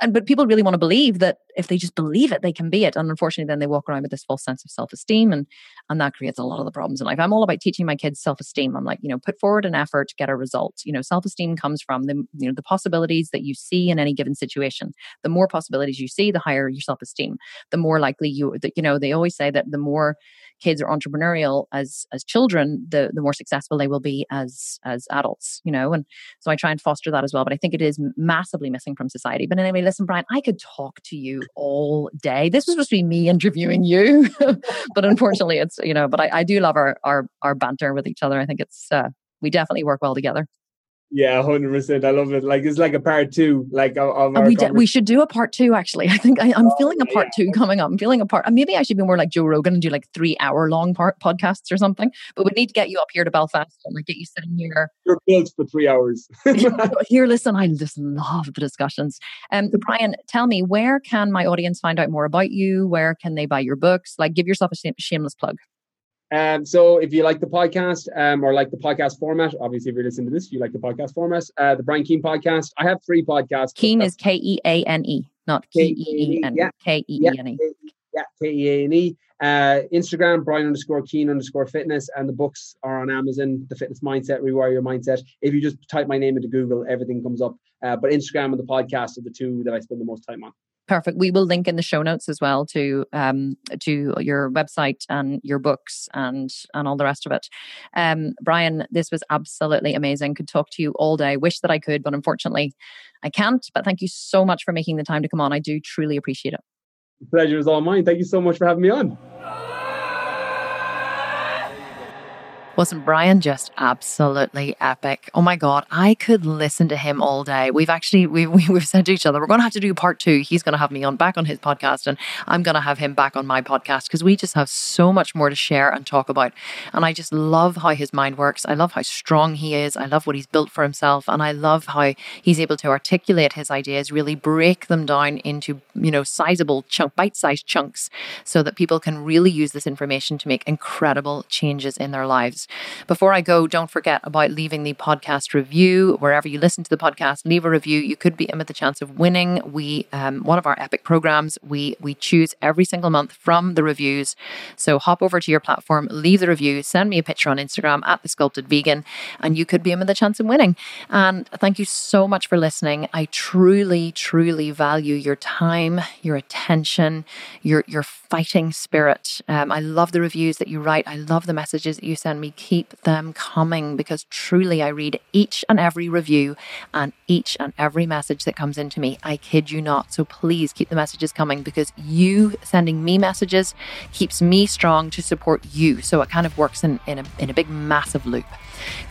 and but people really want to believe that if they just believe it, they can be it. And unfortunately, then they walk around with this false sense of self-esteem, and and that creates a lot of the problems in life. I'm all about teaching my kids self-esteem. I'm like, you know, put forward an effort, get a result. You know, self-esteem comes from the you know the possibilities that you see in any given situation. The more possibilities you see, the higher your self-esteem. The more likely you that you know they always say that the more kids are entrepreneurial as as children, the the more successful they will be as as adults. You know, and so I try and foster that as well. But I think it is massively missing from society. But anyway, listen, Brian, I could talk to you all day. This was supposed to be me interviewing you, *laughs* but unfortunately, it's you know. But I, I do love our our our banter with each other. I think it's uh, we definitely work well together. Yeah, hundred percent. I love it. Like it's like a part two. Like of, of we we should do a part two. Actually, I think I, am oh, feeling a part yeah. two coming up. I'm feeling a part. Maybe I should be more like Joe Rogan and do like three hour long part podcasts or something. But we need to get you up here to Belfast and like get you sitting here. You're built for three hours. *laughs* *laughs* here, listen. I just love the discussions. Um, Brian, tell me where can my audience find out more about you? Where can they buy your books? Like, give yourself a shameless plug. Um, so if you like the podcast um, or like the podcast format, obviously if you're listening to this, you like the podcast format, uh, the Brian Keane podcast. I have three podcasts. Keane is K E A N E, not K E E N. K E E N E. Yeah, K E A N E. Uh, Instagram, Brian underscore Keane underscore fitness, and the books are on Amazon. The Fitness Mindset, Rewire Your Mindset. If you just type my name into Google, everything comes up. Uh, but Instagram and the podcast are the two that I spend the most time on. Perfect. We will link in the show notes as well to um, to your website and your books and and all the rest of it. Um, Brian, this was absolutely amazing. Could talk to you all day. Wish that I could, but unfortunately, I can't. But thank you so much for making the time to come on. I do truly appreciate it. Pleasure is all mine. Thank you so much for having me on. Wasn't Brian just absolutely epic? Oh my God, I could listen to him all day. We've actually, we, we, have said to each other, we're going to have to do part two. He's going to have me on back on his podcast and I'm going to have him back on my podcast because we just have so much more to share and talk about. And I just love how his mind works. I love how strong he is. I love what he's built for himself. And I love how he's able to articulate his ideas, really break them down into, you know, sizable chunk, bite-sized chunks so that people can really use this information to make incredible changes in their lives. Before I go, don't forget about leaving the podcast review wherever you listen to the podcast. Leave a review. You could be in with the chance of winning. We um, one of our epic programs. We we choose every single month from the reviews. So hop over to your platform, leave the review, send me a picture on Instagram at the Sculpted Vegan, and you could be in with the chance of winning. And thank you so much for listening. I truly, truly value your time, your attention, your your fighting spirit. Um, I love the reviews that you write. I love the messages that you send me keep them coming because truly I read each and every review and each and every message that comes into me. I kid you not. So please keep the messages coming because you sending me messages keeps me strong to support you. So it kind of works in, in, a, in a big, massive loop.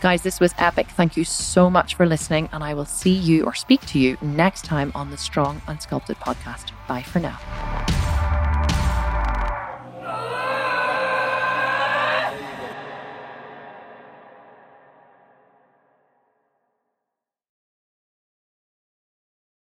Guys, this was epic. Thank you so much for listening, and I will see you or speak to you next time on the Strong and Sculpted podcast. Bye for now.